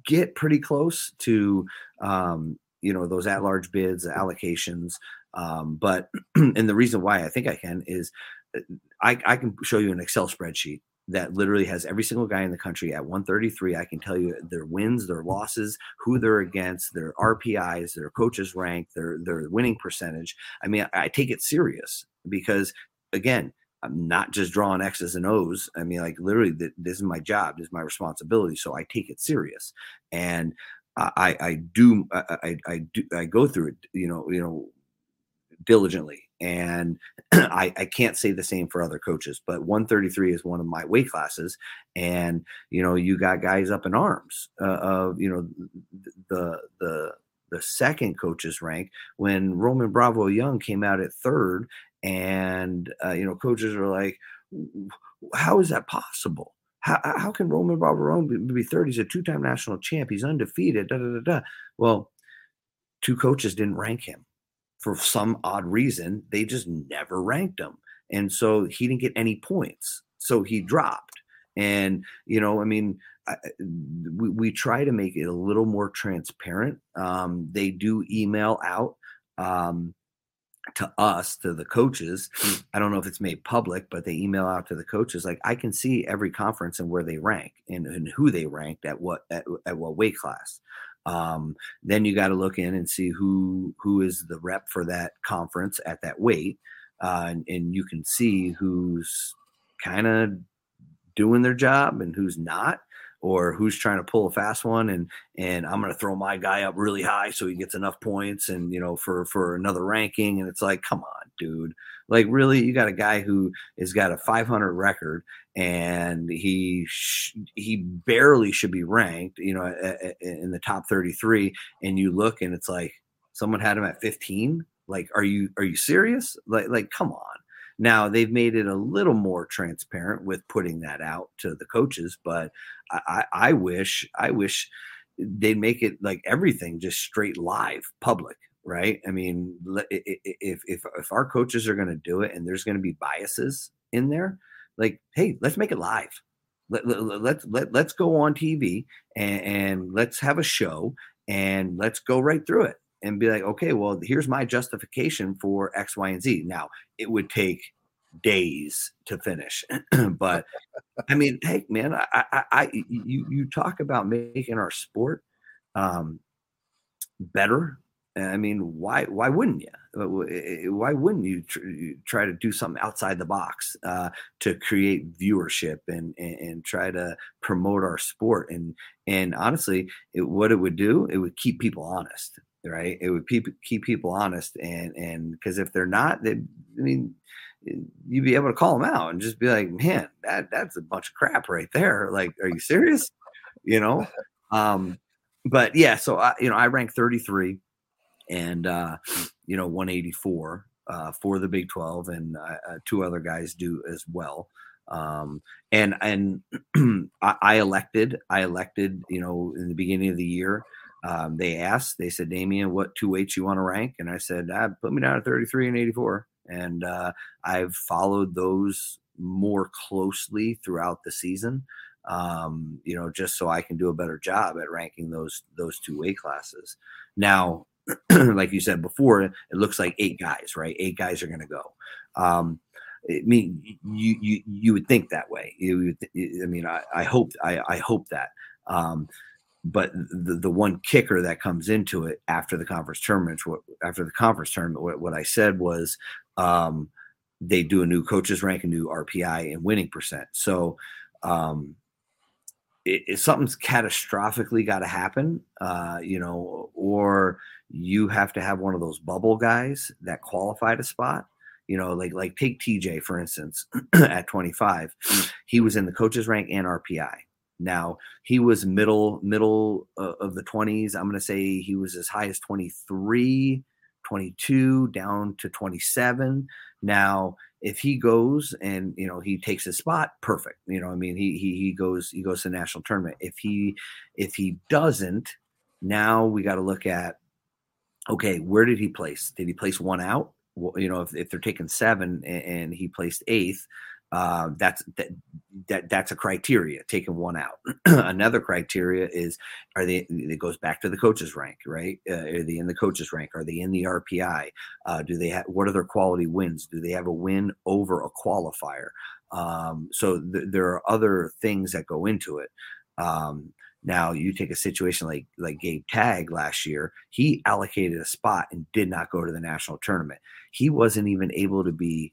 get pretty close to um, you know those at large bids allocations um, but and the reason why i think i can is uh, I, I can show you an excel spreadsheet that literally has every single guy in the country at 133 i can tell you their wins their losses who they're against their rpis their coaches rank their their winning percentage i mean i, I take it serious because again I'm not just drawing X's and O's. I mean, like literally, this is my job, this is my responsibility. So I take it serious. And I, I do I, I do I go through it you know you know diligently And I, I can't say the same for other coaches, but 133 is one of my weight classes. And, you know, you got guys up in arms uh, of, you know, the, the, the second coach's rank when Roman Bravo Young came out at third. And, uh, you know, coaches are like, how is that possible? How, how can Roman Bravo Young be third? He's a two time national champ. He's undefeated. Da, da, da, da. Well, two coaches didn't rank him for some odd reason. They just never ranked him. And so he didn't get any points. So he dropped. And, you know, I mean, I, we, we try to make it a little more transparent. Um, they do email out um, to us, to the coaches. I don't know if it's made public, but they email out to the coaches. Like I can see every conference and where they rank and, and who they ranked at what at, at what weight class. Um, then you got to look in and see who who is the rep for that conference at that weight, uh, and, and you can see who's kind of doing their job and who's not or who's trying to pull a fast one and and I'm going to throw my guy up really high so he gets enough points and you know for for another ranking and it's like come on dude. Like really you got a guy who has got a 500 record and he sh- he barely should be ranked you know in the top 33 and you look and it's like someone had him at 15 like are you are you serious? Like like come on now they've made it a little more transparent with putting that out to the coaches, but I, I wish I wish they'd make it like everything just straight live, public, right? I mean, if if if our coaches are going to do it and there's going to be biases in there, like, hey, let's make it live. Let, let, let's let, let's go on TV and, and let's have a show and let's go right through it and be like, okay, well, here's my justification for X, Y, and Z. Now, it would take days to finish, but I mean, hey, man, I, I, I, you, you talk about making our sport um, better. I mean, why, why wouldn't you? Uh, why wouldn't you try to do something outside the box uh, to create viewership and, and, and try to promote our sport? And and honestly, it, what it would do, it would keep people honest right? It would keep keep people honest, and and because if they're not, they, I mean, you'd be able to call them out and just be like, man, that that's a bunch of crap right there. Like, are you serious? You know, um, but yeah. So I, you know, I rank 33, and uh, you know, 184 uh, for the Big 12, and uh, uh, two other guys do as well. Um, and and I, I elected, I elected, you know, in the beginning of the year um, they asked, they said, Damion, what two weights you want to rank? And I said, ah, put me down at 33 and 84. And uh, I've followed those more closely throughout the season, um, you know, just so I can do a better job at ranking those those two weight classes. Now, like you said before, it looks like eight guys, right? Eight guys are going to go. Um, I mean, you you you would think that way. You, I mean, I, I hope I, I hope that. Um, but the, the one kicker that comes into it after the conference tournament, after the conference tournament, what, what I said was um, they do a new coaches rank, a new RPI and winning percent. So um, it, something's catastrophically got to happen, uh, you know, or you have to have one of those bubble guys that qualified a spot. You know, like like take TJ for instance at 25, he was in the coaches rank and RPI now he was middle middle uh, of the 20s. I'm going to say he was as high as 23, 22 down to 27. Now if he goes and you know he takes his spot, perfect. You know, I mean he he he goes he goes to the national tournament. If he if he doesn't, now we got to look at okay, where did he place? Did he place one out? You know, if, if they're taking seven and, and he placed eighth, uh, that's that, that that's a criteria taking one out. Another criteria is are they it goes back to the coaches rank right? Uh, are they in the coaches rank? Are they in the rpi uh, do they have what are their quality wins? Do they have a win over a qualifier? Um, so th- there are other things that go into it. Um, now you take a situation like like Gabe Tagg last year, he allocated a spot and did not go to the national tournament. He wasn't even able to be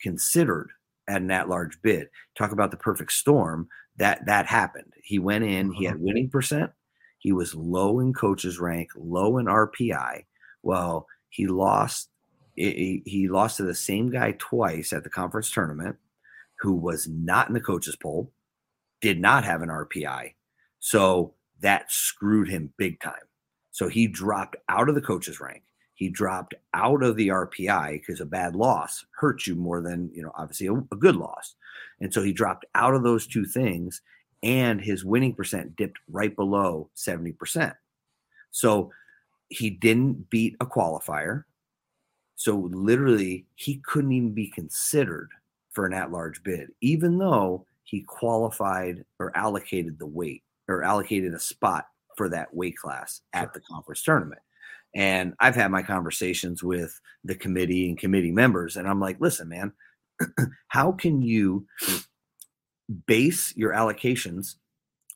considered at an at-large bid. Talk about the perfect storm. That that happened. He went in. He had uh-huh. winning percent. He was low in coaches rank, low in RPI. Well, he lost he, he lost to the same guy twice at the conference tournament who was not in the coaches poll, did not have an RPI. So that screwed him big time. So he dropped out of the coaches rank. He dropped out of the RPI because a bad loss hurts you more than, you know, obviously a, a good loss. And so he dropped out of those two things and his winning percent dipped right below 70%. So he didn't beat a qualifier. So literally, he couldn't even be considered for an at large bid, even though he qualified or allocated the weight or allocated a spot for that weight class at the conference tournament. And I've had my conversations with the committee and committee members, and I'm like, listen, man, how can you base your allocations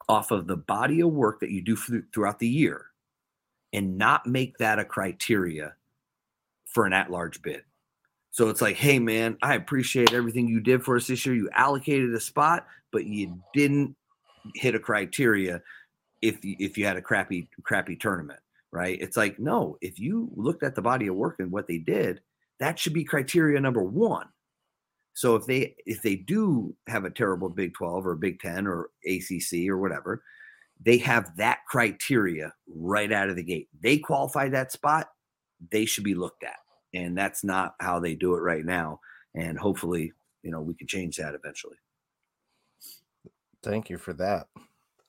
off of the body of work that you do throughout the year and not make that a criteria for an at large bid? So it's like, hey, man, I appreciate everything you did for us this year. You allocated a spot, but you didn't hit a criteria if if you had a crappy crappy tournament, right? It's like, no, if you looked at the body of work and what they did, that should be criteria number one. So if they if they do have a terrible Big 12 or Big 10 or ACC or whatever, they have that criteria right out of the gate. They qualify that spot, they should be looked at. And that's not how they do it right now. And hopefully, you know, we can change that eventually. Thank you for that.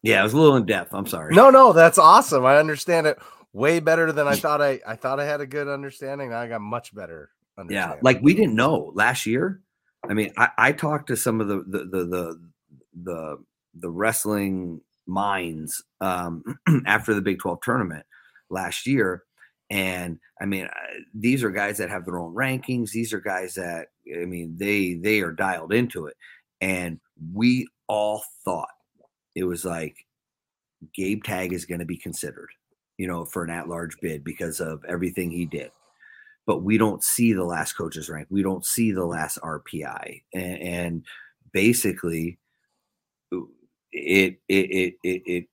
Yeah, it was a little in depth. I'm sorry. No, no, that's awesome. I understand it way better than I thought I I thought I had a good understanding. I got much better. Yeah, like we didn't know last year. I mean, I, I talked to some of the the the the the, the wrestling minds um, after the Big 12 tournament last year. And I mean, these are guys that have their own rankings. These are guys that I mean, they they are dialed into it. And we all thought it was like Gabe Tagg is going to be considered, you know, for an at-large bid because of everything he did. But we don't see the last coaches rank. We don't see the last RPI, and, and basically, it it it it, it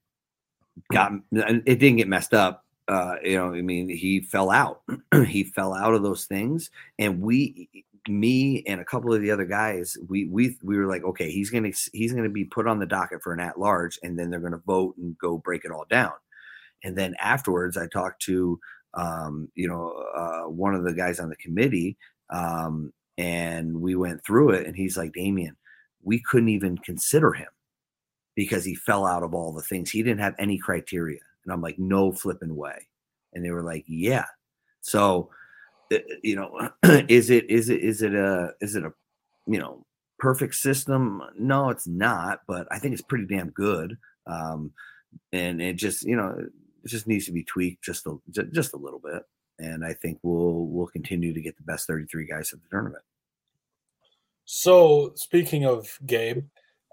got it didn't get messed up. Uh, you know, I mean, he fell out. he fell out of those things, and we me and a couple of the other guys, we we we were like, okay, he's gonna he's gonna be put on the docket for an at large, and then they're gonna vote and go break it all down. And then afterwards, I talked to um, you know uh, one of the guys on the committee, um, and we went through it, and he's like, Damion, we couldn't even consider him because he fell out of all the things. He didn't have any criteria, and I'm like, no flipping way. And they were like, yeah. So uh, you know, is it is it is it a is it a you know perfect system? No, it's not, but I think it's pretty damn good. Um, and it just you know it just needs to be tweaked just a just a little bit, and I think we'll we'll continue to get the best 33 guys at the tournament. So speaking of Gabe,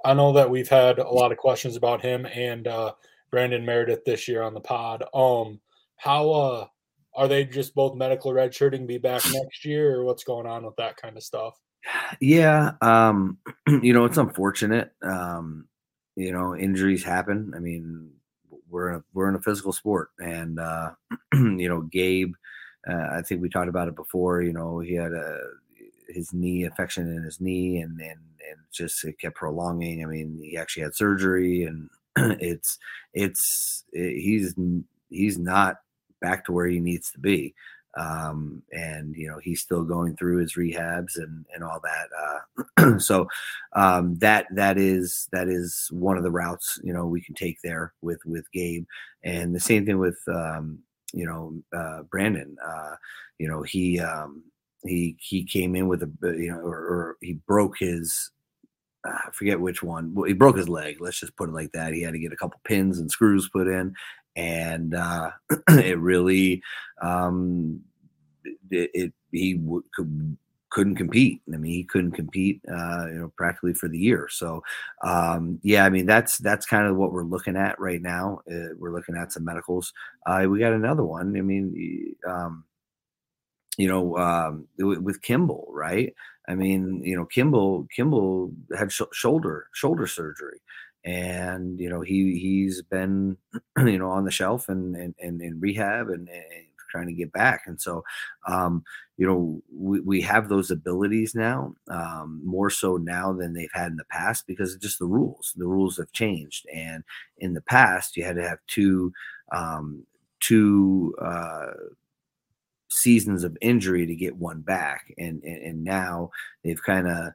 I know that we've had a lot of questions about him and uh, Brandon Meredith this year on the pod. Um, how uh are they just both medical redshirting, be back next year, or what's going on with that kind of stuff? Yeah, um, you know, it's unfortunate. Um, you know, injuries happen. I mean, we're in a, we're in a physical sport, and uh, you know, Gabe. Uh, I think we talked about it before. You know, he had a his knee infection in his knee, and and and just it kept prolonging. I mean, he actually had surgery, and it's it's it, he's he's not back to where he needs to be. Um, and you know he's still going through his rehabs and and all that. Uh, so um, that that is that is one of the routes you know we can take there with with Gabe, and the same thing with um, you know uh, Brandon. Uh, you know he um, he he came in with a you know or, or he broke his uh, I forget which one. Well, he broke his leg. Let's just put it like that. He had to get a couple pins and screws put in, and uh, it really um, it, it he w- could couldn't compete. I mean, he couldn't compete, uh, you know, practically for the year. So, um, yeah, I mean, that's that's kind of what we're looking at right now. Uh, we're looking at some medicals. Uh, we got another one. I mean, um, you know, um, with Kimball, right? I mean, you know, Kimball Kimball had sh- shoulder shoulder surgery, and you know he he's been you know on the shelf and and, and in rehab and, and trying to get back. And so, um, you know, we, we have those abilities now, um, more so now than they've had in the past because just the rules. The rules have changed, and in the past, you had to have two um, two uh, seasons of injury to get one back, and and, and now they've kind of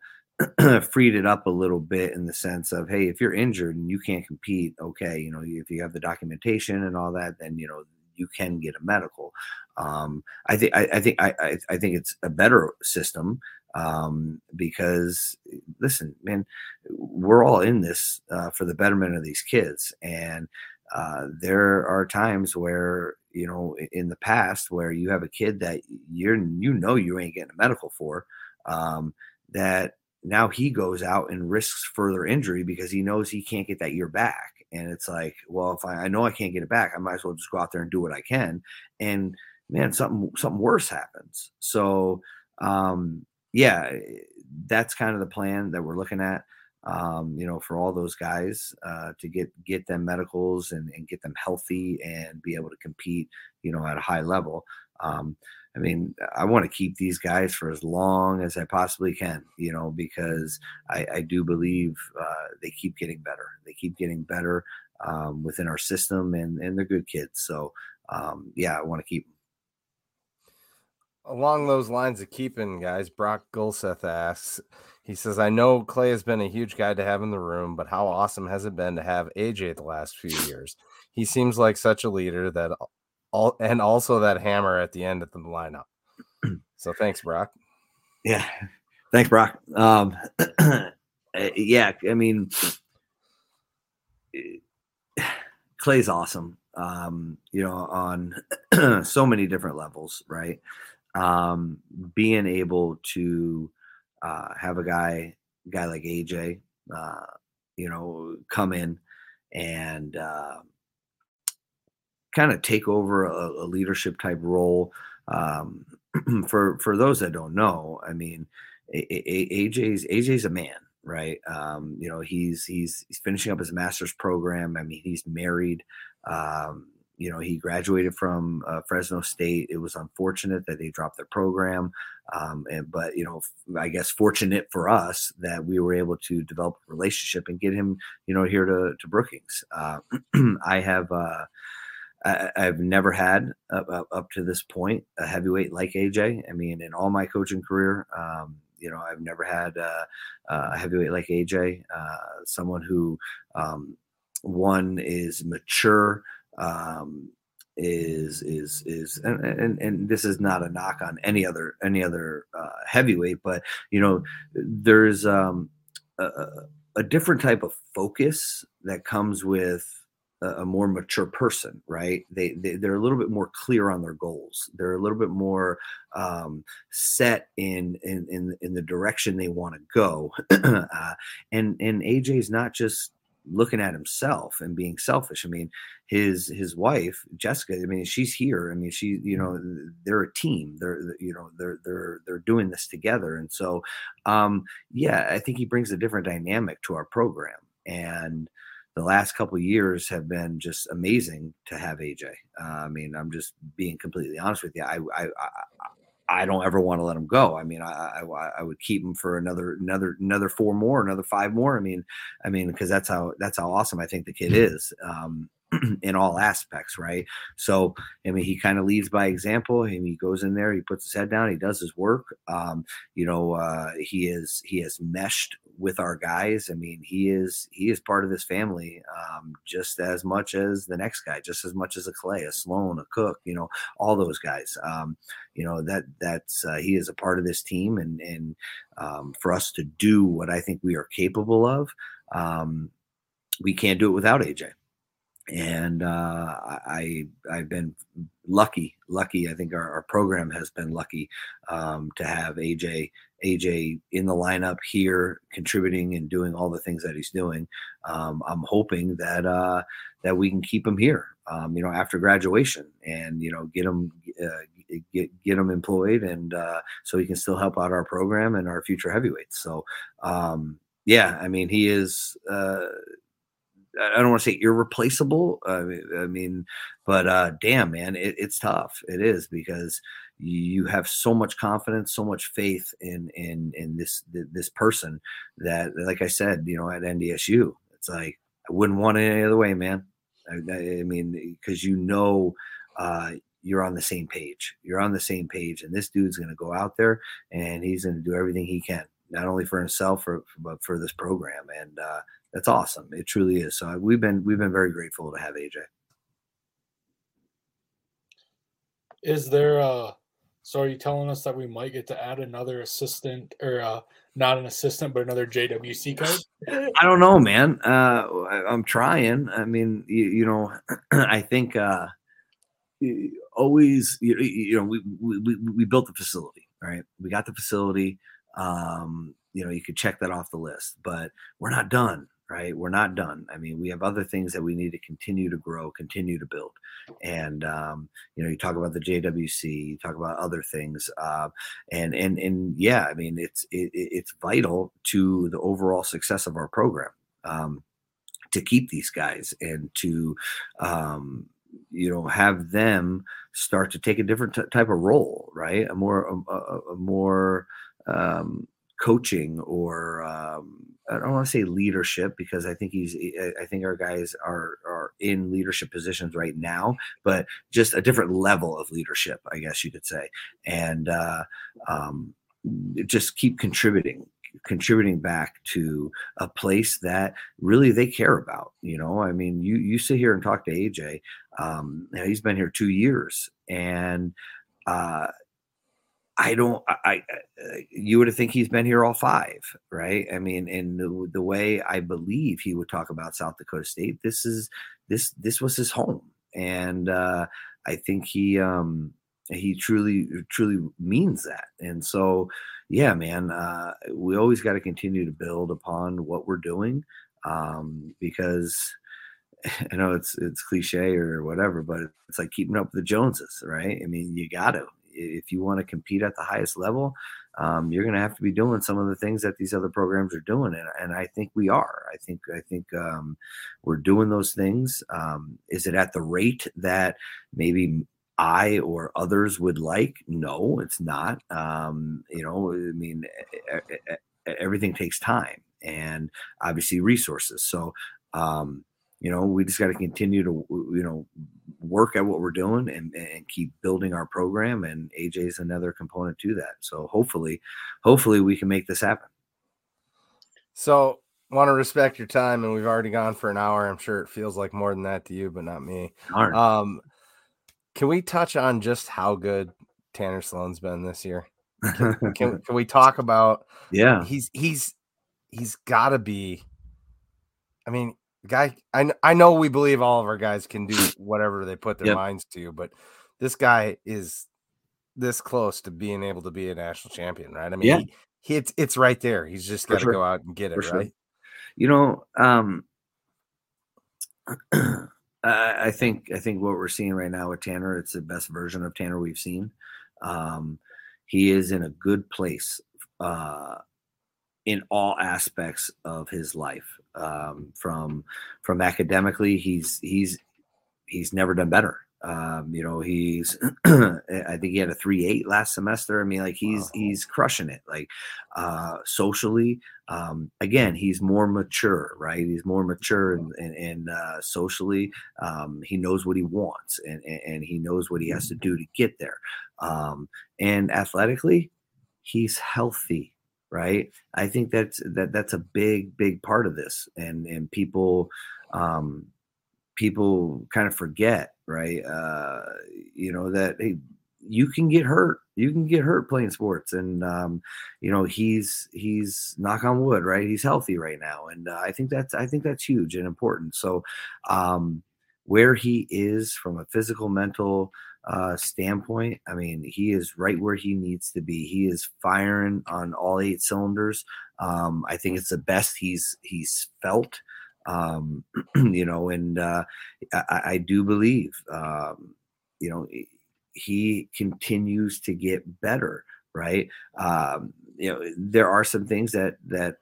freed it up a little bit in the sense of hey if you're injured and you can't compete okay you know if you have the documentation and all that then you know you can get a medical. Um, i think I, think I, I think it's a better system um, because listen man we're all in this uh, for the betterment of these kids. And uh, there are times where you know in the past where you have a kid that you're you know you ain't getting a medical for um, that now he goes out and risks further injury because he knows he can't get that year back. And it's like, well, if I, I know I can't get it back, I might as well just go out there and do what I can. And man, something something worse happens. So um, yeah, that's kind of the plan that we're looking at. Um, you know, for all those guys uh, to get get them medicals and, and get them healthy and be able to compete, you know, at a high level. Um, I mean, I want to keep these guys for as long as I possibly can, you know, because I, I do believe uh, they keep getting better. They keep getting better um, within our system, and and they're good kids. So, um, yeah, I want to keep them. Along those lines of keeping guys, Brock Gulseth asks, he says, I know Clay has been a huge guy to have in the room, but how awesome has it been to have AJ the last few years? He seems like such a leader that all and also that hammer at the end of the lineup. So thanks, Brock. Yeah, thanks, Brock. Um, eh, yeah, I mean, Clay's awesome. Um, you know, on so many different levels, right? Um, being able to uh, have a guy, guy like AJ, uh, you know, come in and uh, kind of take over a, a leadership type role. Um, for for those that don't know, I mean, AJ's AJ's a man, right? Um, you know, he's he's he's finishing up his master's program. I mean, he's married. Um, you know, he graduated from uh, Fresno State. It was unfortunate that they dropped their program, um, and but you know, I guess fortunate for us that we were able to develop a relationship and get him, you know, here to to Brookings. Uh, I have. Uh, I, have never had up, to this point a heavyweight like AJ. I mean, in all my coaching career, um, you know, I've never had uh, a heavyweight like AJ. Uh, someone who um, one is mature, um, is is is and, and, and this is not a knock on any other any other uh, heavyweight, but you know, there's um, a, a different type of focus that comes with a, more mature person, right? They, they they're a little bit more clear on their goals. They're a little bit more um, set in, in in in the direction they want to go. uh, and and AJ is not just looking at himself and being selfish. I mean, his his wife Jessica. I mean, she's here. I mean, she you know they're a team. They're you know they're they're they're doing this together. And so, um, yeah, I think he brings a different dynamic to our program. And the last couple years have been just amazing to have AJ. Uh, I mean, I'm just being completely honest with you. I, I, I, I don't ever want to let him go. I mean, I, I, I would keep him for another, another, another four more, another five more. I mean, I mean, because that's how that's how awesome I think the kid mm-hmm. is. Um, in all aspects, right? So, I mean, he kind of leads by example. and he goes in there, he puts his head down, he does his work. Um, you know, uh, he is he has meshed with our guys. I mean, he is he is part of this family um, just as much as the next guy, just as much as a Clay, a Sloan, a Cook. You know, all those guys. Um, you know that that's uh, he is a part of this team, and and um, for us to do what I think we are capable of, um, we can't do it without AJ and uh, I I've been lucky, lucky. I think our, our program has been lucky um, to have AJ AJ in the lineup here, contributing and doing all the things that he's doing. Um, I'm hoping that uh, that we can keep him here, um, you know, after graduation, and you know, get him uh, get get him employed, and uh, so he can still help out our program and our future heavyweights. So, um, yeah, I mean, he is uh, I don't want to say irreplaceable. I mean, I mean but uh, damn, man, it, it's tough. It is because you have so much confidence, so much faith in in in this this person that, like I said, you know, at NDSU, it's like I wouldn't want it any other way, man. I, I mean, because you know, uh, you're on the same page. You're on the same page, and this dude's going to go out there and he's going to do everything he can, not only for himself, for, but for this program. And uh, that's awesome. It truly is. So we've been we've been very grateful to have AJ. Is there uh so are you telling us that we might get to add another assistant or uh not an assistant but another JWC coach? I don't know, man. Uh I, am trying. I mean, you, you know, I think uh always you, you know we, we we built the facility right we got the facility um you know you could check that off the list but we're not done right? We're not done. I mean, we have other things that we need to continue to grow, continue to build. And um, you know, you talk about the JWC, you talk about other things, uh, and and and yeah, I mean, it's it, it's vital to the overall success of our program um, to keep these guys and to um, you know have them start to take a different t- type of role, right? A more a, a, a more um, coaching or um, I don't want to say leadership because I think he's I think our guys are are in leadership positions right now, but just a different level of leadership, I guess you could say, and uh, um, just keep contributing contributing back to a place that really they care about you know? I mean you you sit here and talk to aj um, he's been here two years and uh, I don't. I, I uh, you would think he's been here all five, right? I mean, and the, the way I believe he would talk about South Dakota State, this is this this was his home, and uh, I think he um, he truly truly means that. And so, yeah, man, uh, we always got to continue to build upon what we're doing um, because. I know it's it's cliche or whatever, but it's like keeping up with the Joneses, right? I mean, you got to if you want to compete at the highest level, um, you're going to have to be doing some of the things that these other programs are doing, and, and I think we are. I think I think um, we're doing those things. Um, is it at the rate that maybe I or others would like? No, it's not. Um, you know, I mean, everything takes time and obviously resources. So um, you know, we just got to continue to, you know, work at what we're doing and, and keep building our program. And AJ is another component to that. So hopefully, hopefully we can make this happen. So want to respect your time, and we've already gone for an hour. I'm sure it feels like more than that to you, but not me. Um, can we touch on just how good Tanner Sloan's been this year? Can, can, can we talk about? Yeah, he's he's he's got to be. I mean, guy I, I know we believe all of our guys can do whatever they put their yep. minds to but this guy is this close to being able to be a national champion right i mean yeah. he, he it's, it's right there he's just got to sure. go out and get it For right sure. you know um I think I think what we're seeing right now with Tanner, it's the best version of Tanner we've seen. Um, he is in a good place uh, in all aspects of his life. Um, from from academically, he's he's he's never done better. Um, you know, he's I think he had a three eight last semester. I mean, like he's wow. he's crushing it. Like uh, socially, um, again, he's more mature, right? He's more mature and and, and uh, socially, um, he knows what he wants and, and, and he knows what he has to do to get there. Um, and athletically, he's healthy right? I think that's that that's a big big part of this and and people um people kind of forget right? Uh you know that hey, you can get hurt. You can get hurt playing sports and um you know he's he's knock on wood right? He's healthy right now and uh, i think that's i think that's huge and important. So um where he is from a physical mental uh, standpoint, I mean, he is right where he needs to be. He is firing on all eight cylinders. Um, I think it's the best he's he's felt. Um, you know, and uh, I, I do believe, um, you know, he continues to get better. Right. Um, you know, there are some things that that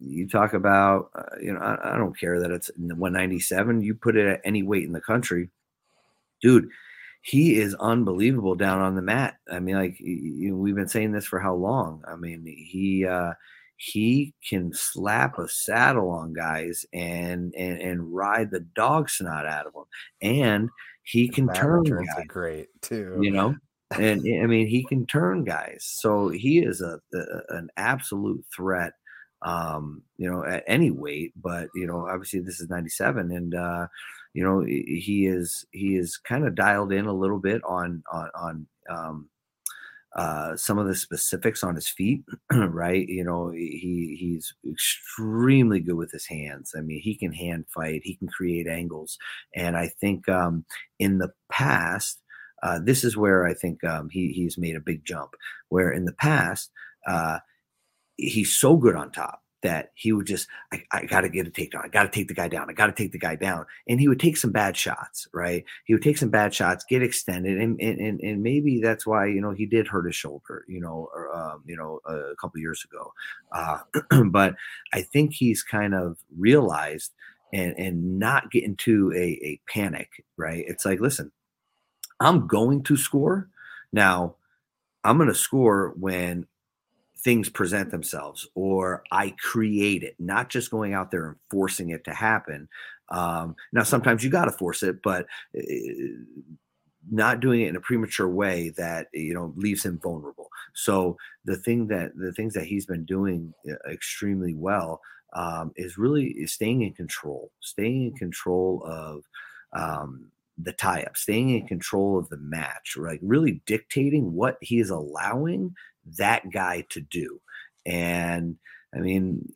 you talk about, uh, you know, I, I, don't care that it's 197. You put it at any weight in the country, dude. He is unbelievable down on the mat. I mean, like you know, we've been saying this for how long? I mean, he uh, he can slap a saddle on guys and and and ride the dog snot out of them, and he can turn guys. Great too, you know. And I mean, he can turn guys. So he is a, a an absolute threat um, you know, at any weight. But you know, obviously this is 97, and uh, you know he is he is kind of dialed in a little bit on on on um, uh, some of the specifics on his feet, right? You know, he he's extremely good with his hands. I mean, he can hand fight, he can create angles, and I think um, in the past. Uh, this is where I think um, he he's made a big jump. Where in the past, uh, he's so good on top that he would just, I, I got to get a takedown. I got to take the guy down. I got to take the guy down. And he would take some bad shots, right? He would take some bad shots, get extended, and and and maybe that's why you know he did hurt his shoulder, you know, or um, you know a couple years ago. Uh, but I think he's kind of realized and and not get into a a panic, right? It's like, listen, I'm going to score now. I'm going to score when things present themselves or I create it, not just going out there and forcing it to happen. Um, now, sometimes you got to force it, but uh, not doing it in a premature way that you know leaves him vulnerable. So the thing that the things that he's been doing uh, extremely well um, is really staying in control, staying in control of um, the tie up, staying in control of the match, like really dictating what he is allowing that guy to do. And I mean,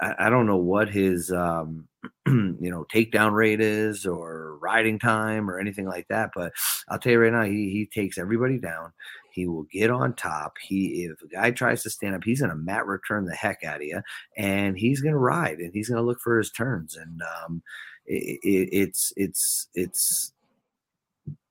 I, I don't know what his um, you know takedown rate is or riding time or anything like that, but I'll tell you right now, he he takes everybody down. He will get on top. He if a guy tries to stand up, he's gonna mat return the heck out of you, and he's gonna ride and he's gonna look for his turns. And um, it, it, it's it's it's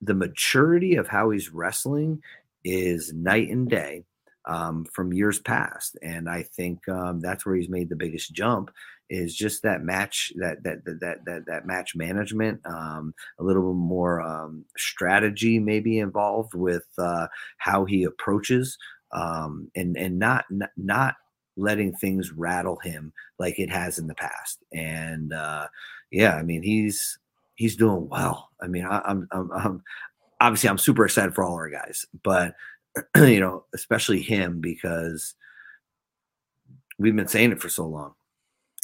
the maturity of how he's wrestling is night and day um, from years past. And I think um, that's where he's made the biggest jump is just that match that that that that that, match management um, a little bit more um, strategy maybe involved with uh, how he approaches um, and and not not letting things rattle him like it has in the past and uh, yeah I mean he's he's doing well I mean I, I'm, I'm, I'm obviously I'm super excited for all our guys but you know, especially him because we've been saying it for so long.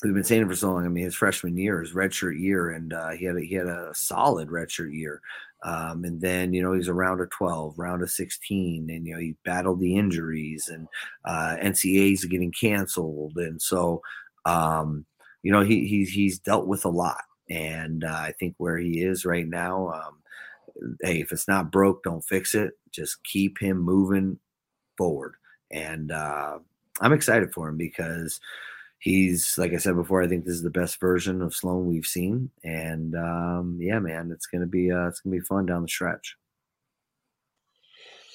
We've been saying it for so long. I mean, his freshman year, his redshirt year, and uh, he had a, he had a solid redshirt year. Um, and then you know he's around a round of 12 round of 16 and you know he battled the injuries and uh, NCAAs getting canceled and so um, you know he, he's he's dealt with a lot and uh, i think where he is right now um, hey, if it's not broke, don't fix it. Just keep him moving forward. And uh, I'm excited for him because he's, like I said before, I think this is the best version of Sloan we've seen. And um, yeah, man, it's gonna be uh, it's gonna be fun down the stretch.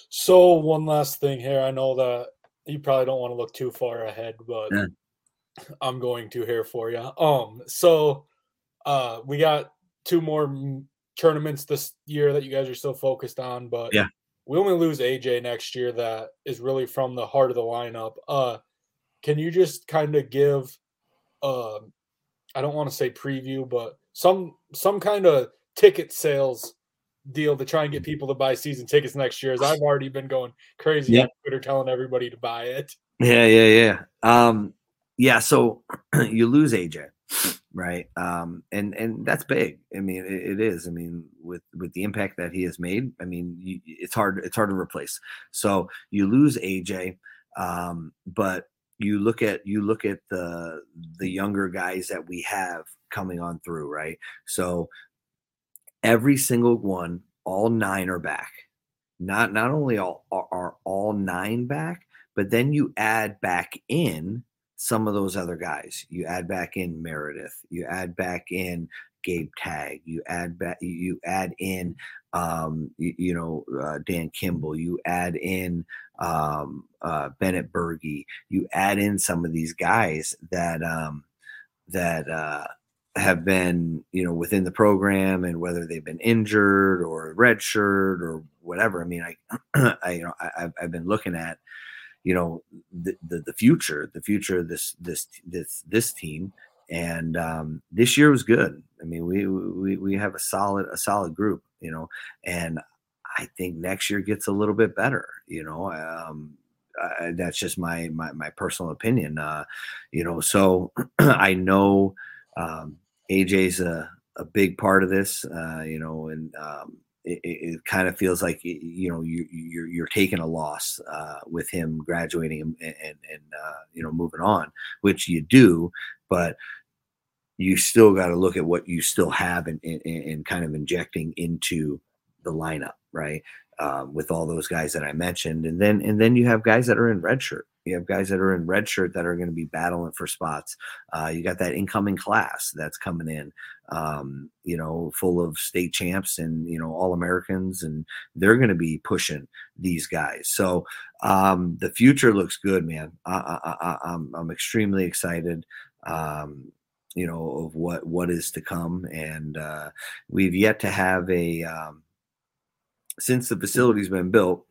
So one last thing here, I know that you probably don't want to look too far ahead, but yeah. I'm going to here for you. Um, so uh, we got two more tournaments this year that you guys are still focused on, but yeah, we only lose AJ next year. That is really from the heart of the lineup. Uh, can you just kind of give, uh, I don't want to say preview, but some some kind of ticket sales deal to try and get people to buy season tickets next year? As I've already been going crazy on Twitter telling everybody to buy it. Yeah, yeah, yeah. Um, yeah. So you lose AJ right? Um, and and that's big. I mean, it, it is. I mean, with with the impact that he has made, I mean, you, it's hard it's hard to replace. So you lose AJ, um, but you look at you look at the the younger guys that we have coming on through, right? So every single one, all nine are back. Not not only all are, are all nine back, but then you add back in some of those other guys. You add back in Meredith, you add back in Gabe Tagg, you add back you add in um, you, you, know, uh, Dan Kimball, you add in um, uh, Bennett Berge, you add in some of these guys that um, that uh, have been, you know, within the program, and whether they've been injured or redshirt or whatever. I mean, I, I you know, I, I've been looking at, you know, the, the, the future, the future of this this this this team, and um, this year was good. I mean, we we we have a solid a solid group, you know, and I think next year gets a little bit better. You know, um, that's just my my my personal opinion. Uh, you know, so I know um, AJ's a a big part of this. Uh, you know, and um, it, it, kind of feels like you know you you're, you're taking a loss uh, with him graduating and and, and uh, you know moving on, which you do, but you still got to look at what you still have and, and, and kind of injecting into the lineup, right? Um, with all those guys that I mentioned, and then and then you have guys that are in red shirt. You have guys that are in red shirt that are going to be battling for spots. Uh, you got that incoming class that's coming in, um, you know, full of state champs and you know all Americans, and they're going to be pushing these guys. So um, the future looks good, man. I, am I'm, I'm extremely excited. Um, you know of what what is to come and uh, we've yet to have a um, since the facility's been built,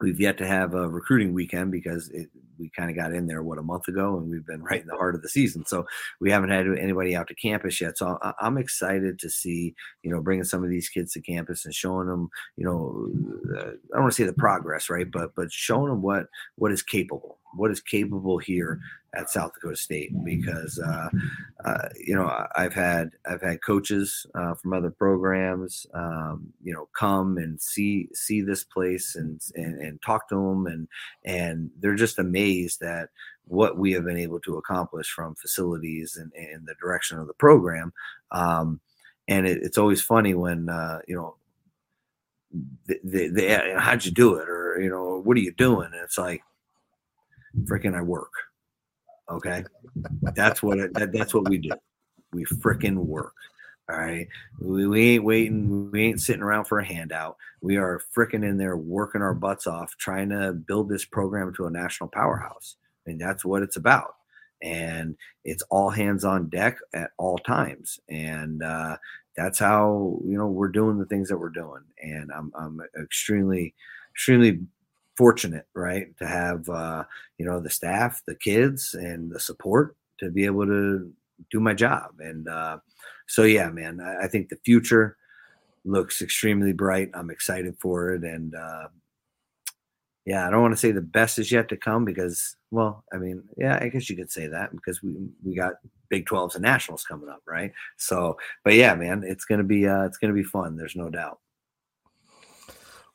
we've yet to have a recruiting weekend because it, we kind of got in there what a month ago and we've been right in the heart of the season. So we haven't had anybody out to campus yet. So i'm excited to see you know bringing some of these kids to campus and showing them you know uh, i don't want to say the progress right but but showing them what what is capable what is capable here at South Dakota State because uh, uh, you know I've had I've had coaches uh, from other programs um, you know come and see see this place and, and and talk to them and and they're just amazed at what we have been able to accomplish from facilities and, and the direction of the program. Um, and it, it's always funny when uh, you know they, they, how'd you do it? or you know what are you doing? And it's like freaking I work. Okay, that's what it, that, that's what we do. We freaking work. All right, we, we ain't waiting. We ain't sitting around for a handout. We are freaking in there working our butts off, trying to build this program to a national powerhouse, and that's what it's about. And it's all hands on deck at all times, and uh, that's how you know we're doing the things that we're doing. And I'm I'm extremely extremely fortunate, right, to have uh, you know the staff, the kids, and the support to be able to do my job. And uh, so, yeah, man, I, I, think the future looks extremely bright. I'm excited for it, and uh, yeah, I don't want to say the best is yet to come because, well, I mean, yeah, I guess you could say that because we we got Big 12s and nationals coming up, right? So, but yeah, man, it's gonna be uh, it's gonna be fun. There's no doubt.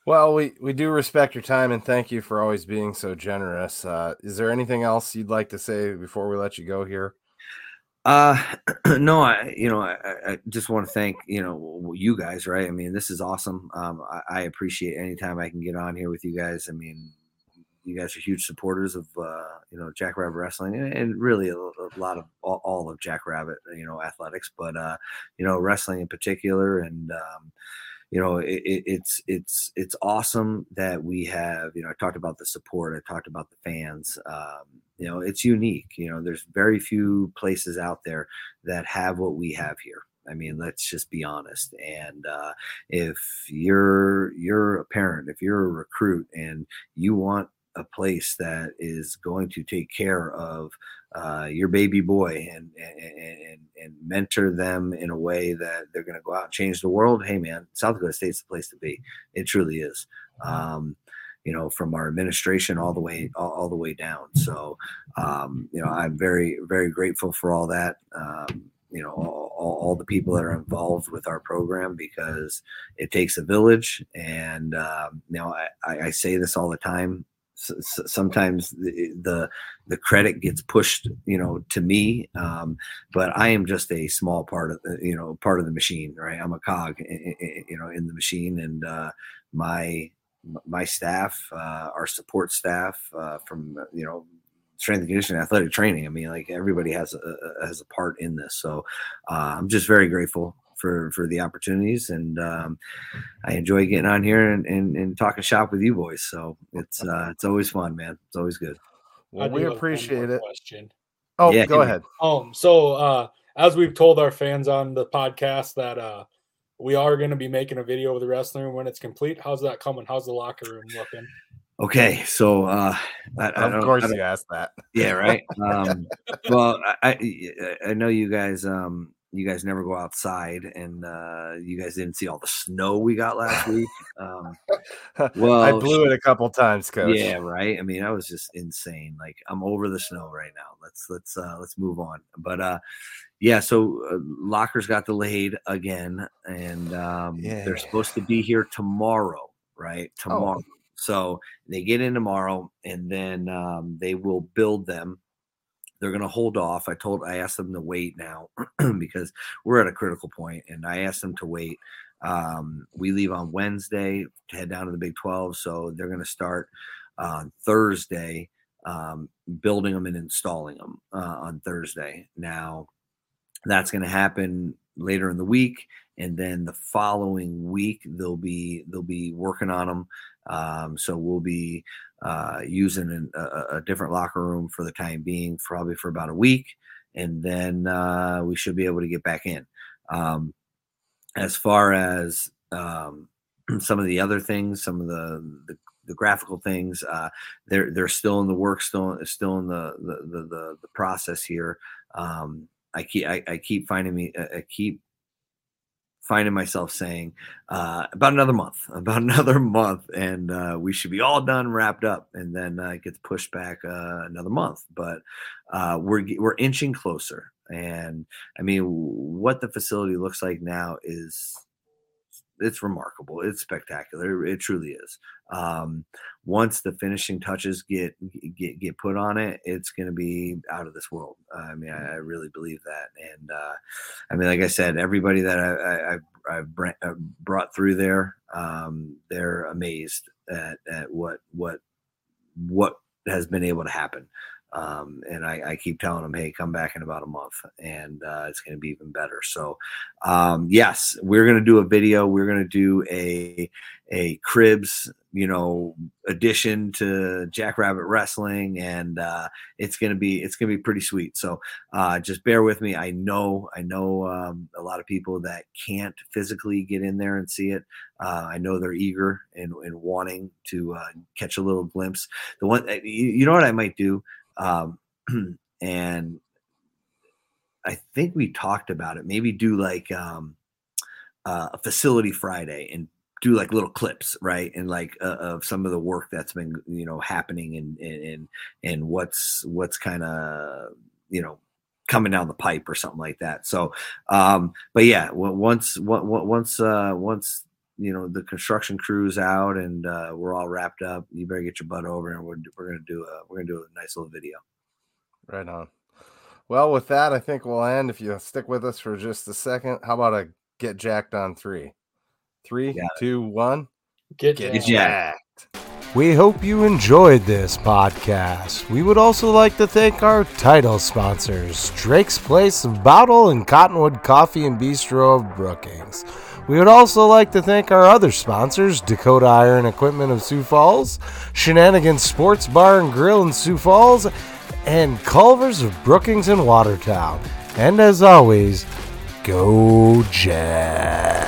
Well, we, we do respect your time and thank you for always being so generous. Uh, is there anything else you'd like to say before we let you go here? Uh, no, I, you know, I, I, just want to thank, you know, you guys, right? I mean, this is awesome. Um, I, I appreciate anytime I can get on here with you guys. I mean, you guys are huge supporters of, uh, you know, Jackrabbit Wrestling and, and really a, a, lot of all, all, of Jackrabbit, you know, athletics, but, uh, you know, wrestling in particular. And, um, you know it, it, it's it's it's awesome that we have you know i talked about the support i talked about the fans um, you know it's unique you know there's very few places out there that have what we have here I mean, let's just be honest. And uh, if you're you're a parent, if you're a recruit, and you want a place that is going to take care of uh, your baby boy and, and, and and mentor them in a way that they're going to go out and change the world. Hey, man, South Dakota State's the place to be. It truly is. Um, you know, from our administration all the way all, all the way down. So, um, you know, I'm very very grateful for all that. Um, you know, all, all, all, the people that are involved with our program because it takes a village. And um, you know, I, I say this all the time sometimes the, the, the credit gets pushed you know to me um, but i am just a small part of the you know part of the machine right? I'm a cog you know in the machine and uh, my my staff uh, our support staff uh, from you know strength and conditioning athletic training i mean like everybody has a has a part in this. So uh, i'm just very grateful for for the opportunities, and um, I enjoy getting on here and, and, and talking shop with you boys. So it's uh, it's always fun, man. It's always good. Well, we appreciate it. Question. Oh, yeah, go ahead. Um, so uh, as we've told our fans on the podcast that uh, we are going to be making a video of the wrestling room when it's complete. How's that coming? How's the locker room looking? Okay, so uh, I, I of course you asked that. Yeah, right. Um, well, I, I know you guys um, you guys never go outside, and uh, you guys didn't see all the snow we got last week. Um, well, I blew it a couple times, coach. Yeah, right. I mean, I was just insane. Like, I'm over the snow right now. Let's let's uh, let's move on. But uh, yeah, so uh, lockers got delayed again, and um, yeah. they're supposed to be here tomorrow. Right, oh. tomorrow. Oh. So they get in tomorrow, and then um, they will build them they're going to hold off. I told, I asked them to wait now because we're at a critical point, and I asked them to wait. Um, we leave on Wednesday to head down to the Big 12, so they're going to start on Thursday, um, building them and installing them uh, on Thursday. Now, that's going to happen later in the week, and then the following week they'll be they'll be working on them. Um, so we'll be uh, using an, a, a, different locker room for the time being, probably for about a week, and then uh, we should be able to get back in. Um, as far as um, some of the other things, some of the, the, the graphical things, uh, they're they're still in the work, still still in the the the, the process here. Um, I keep I, I keep finding me I keep finding myself saying uh, about another month, about another month, and uh, we should be all done, wrapped up, and then uh, it gets pushed back uh, another month. But uh, we're we're inching closer, and I mean, what the facility looks like now is it's remarkable. It's spectacular. It truly is. Um, once the finishing touches get get get put on it, it's going to be out of this world. Uh, I mean, I, I, really believe that. And uh, I mean, like I said, everybody that I, I, I've brought through there, um, they're amazed at, at what what what has been able to happen. Um, and I, I, keep telling them, hey, come back in about a month, and uh, it's going to be even better. So, um, yes, we're going to do a video. We're going to do a a cribs, you know, addition to Jackrabbit Wrestling, and uh, it's going to be it's going to be pretty sweet. So, uh, just bear with me. I know I know um, a lot of people that can't physically get in there and see it. Uh, I know they're eager and, and wanting to uh, catch a little glimpse. The one, you, you know what I might do um, and I think we talked about it. Maybe do like um, uh, a facility Friday and do like little clips, right? And like uh, of some of the work that's been you know happening and and and what's what's kind of you know coming down the pipe or something like that. So, um, but yeah, once once uh, once you know the construction crew's out and uh, we're all wrapped up, you better get your butt over and we're we're gonna do a we're gonna do a nice little video. Right on. Well, with that, I think we'll end. If you stick with us for just a second, how about a get jacked on three? Three, two, one. Get, get jacked. jacked. We hope you enjoyed this podcast. We would also like to thank our title sponsors, Drake's Place of Bottle and Cottonwood Coffee and Bistro of Brookings. We would also like to thank our other sponsors Dakota Iron Equipment of Sioux Falls, Shenanigans Sports Bar and Grill in Sioux Falls, and Culver's of Brookings and Watertown. And as always, go Jack.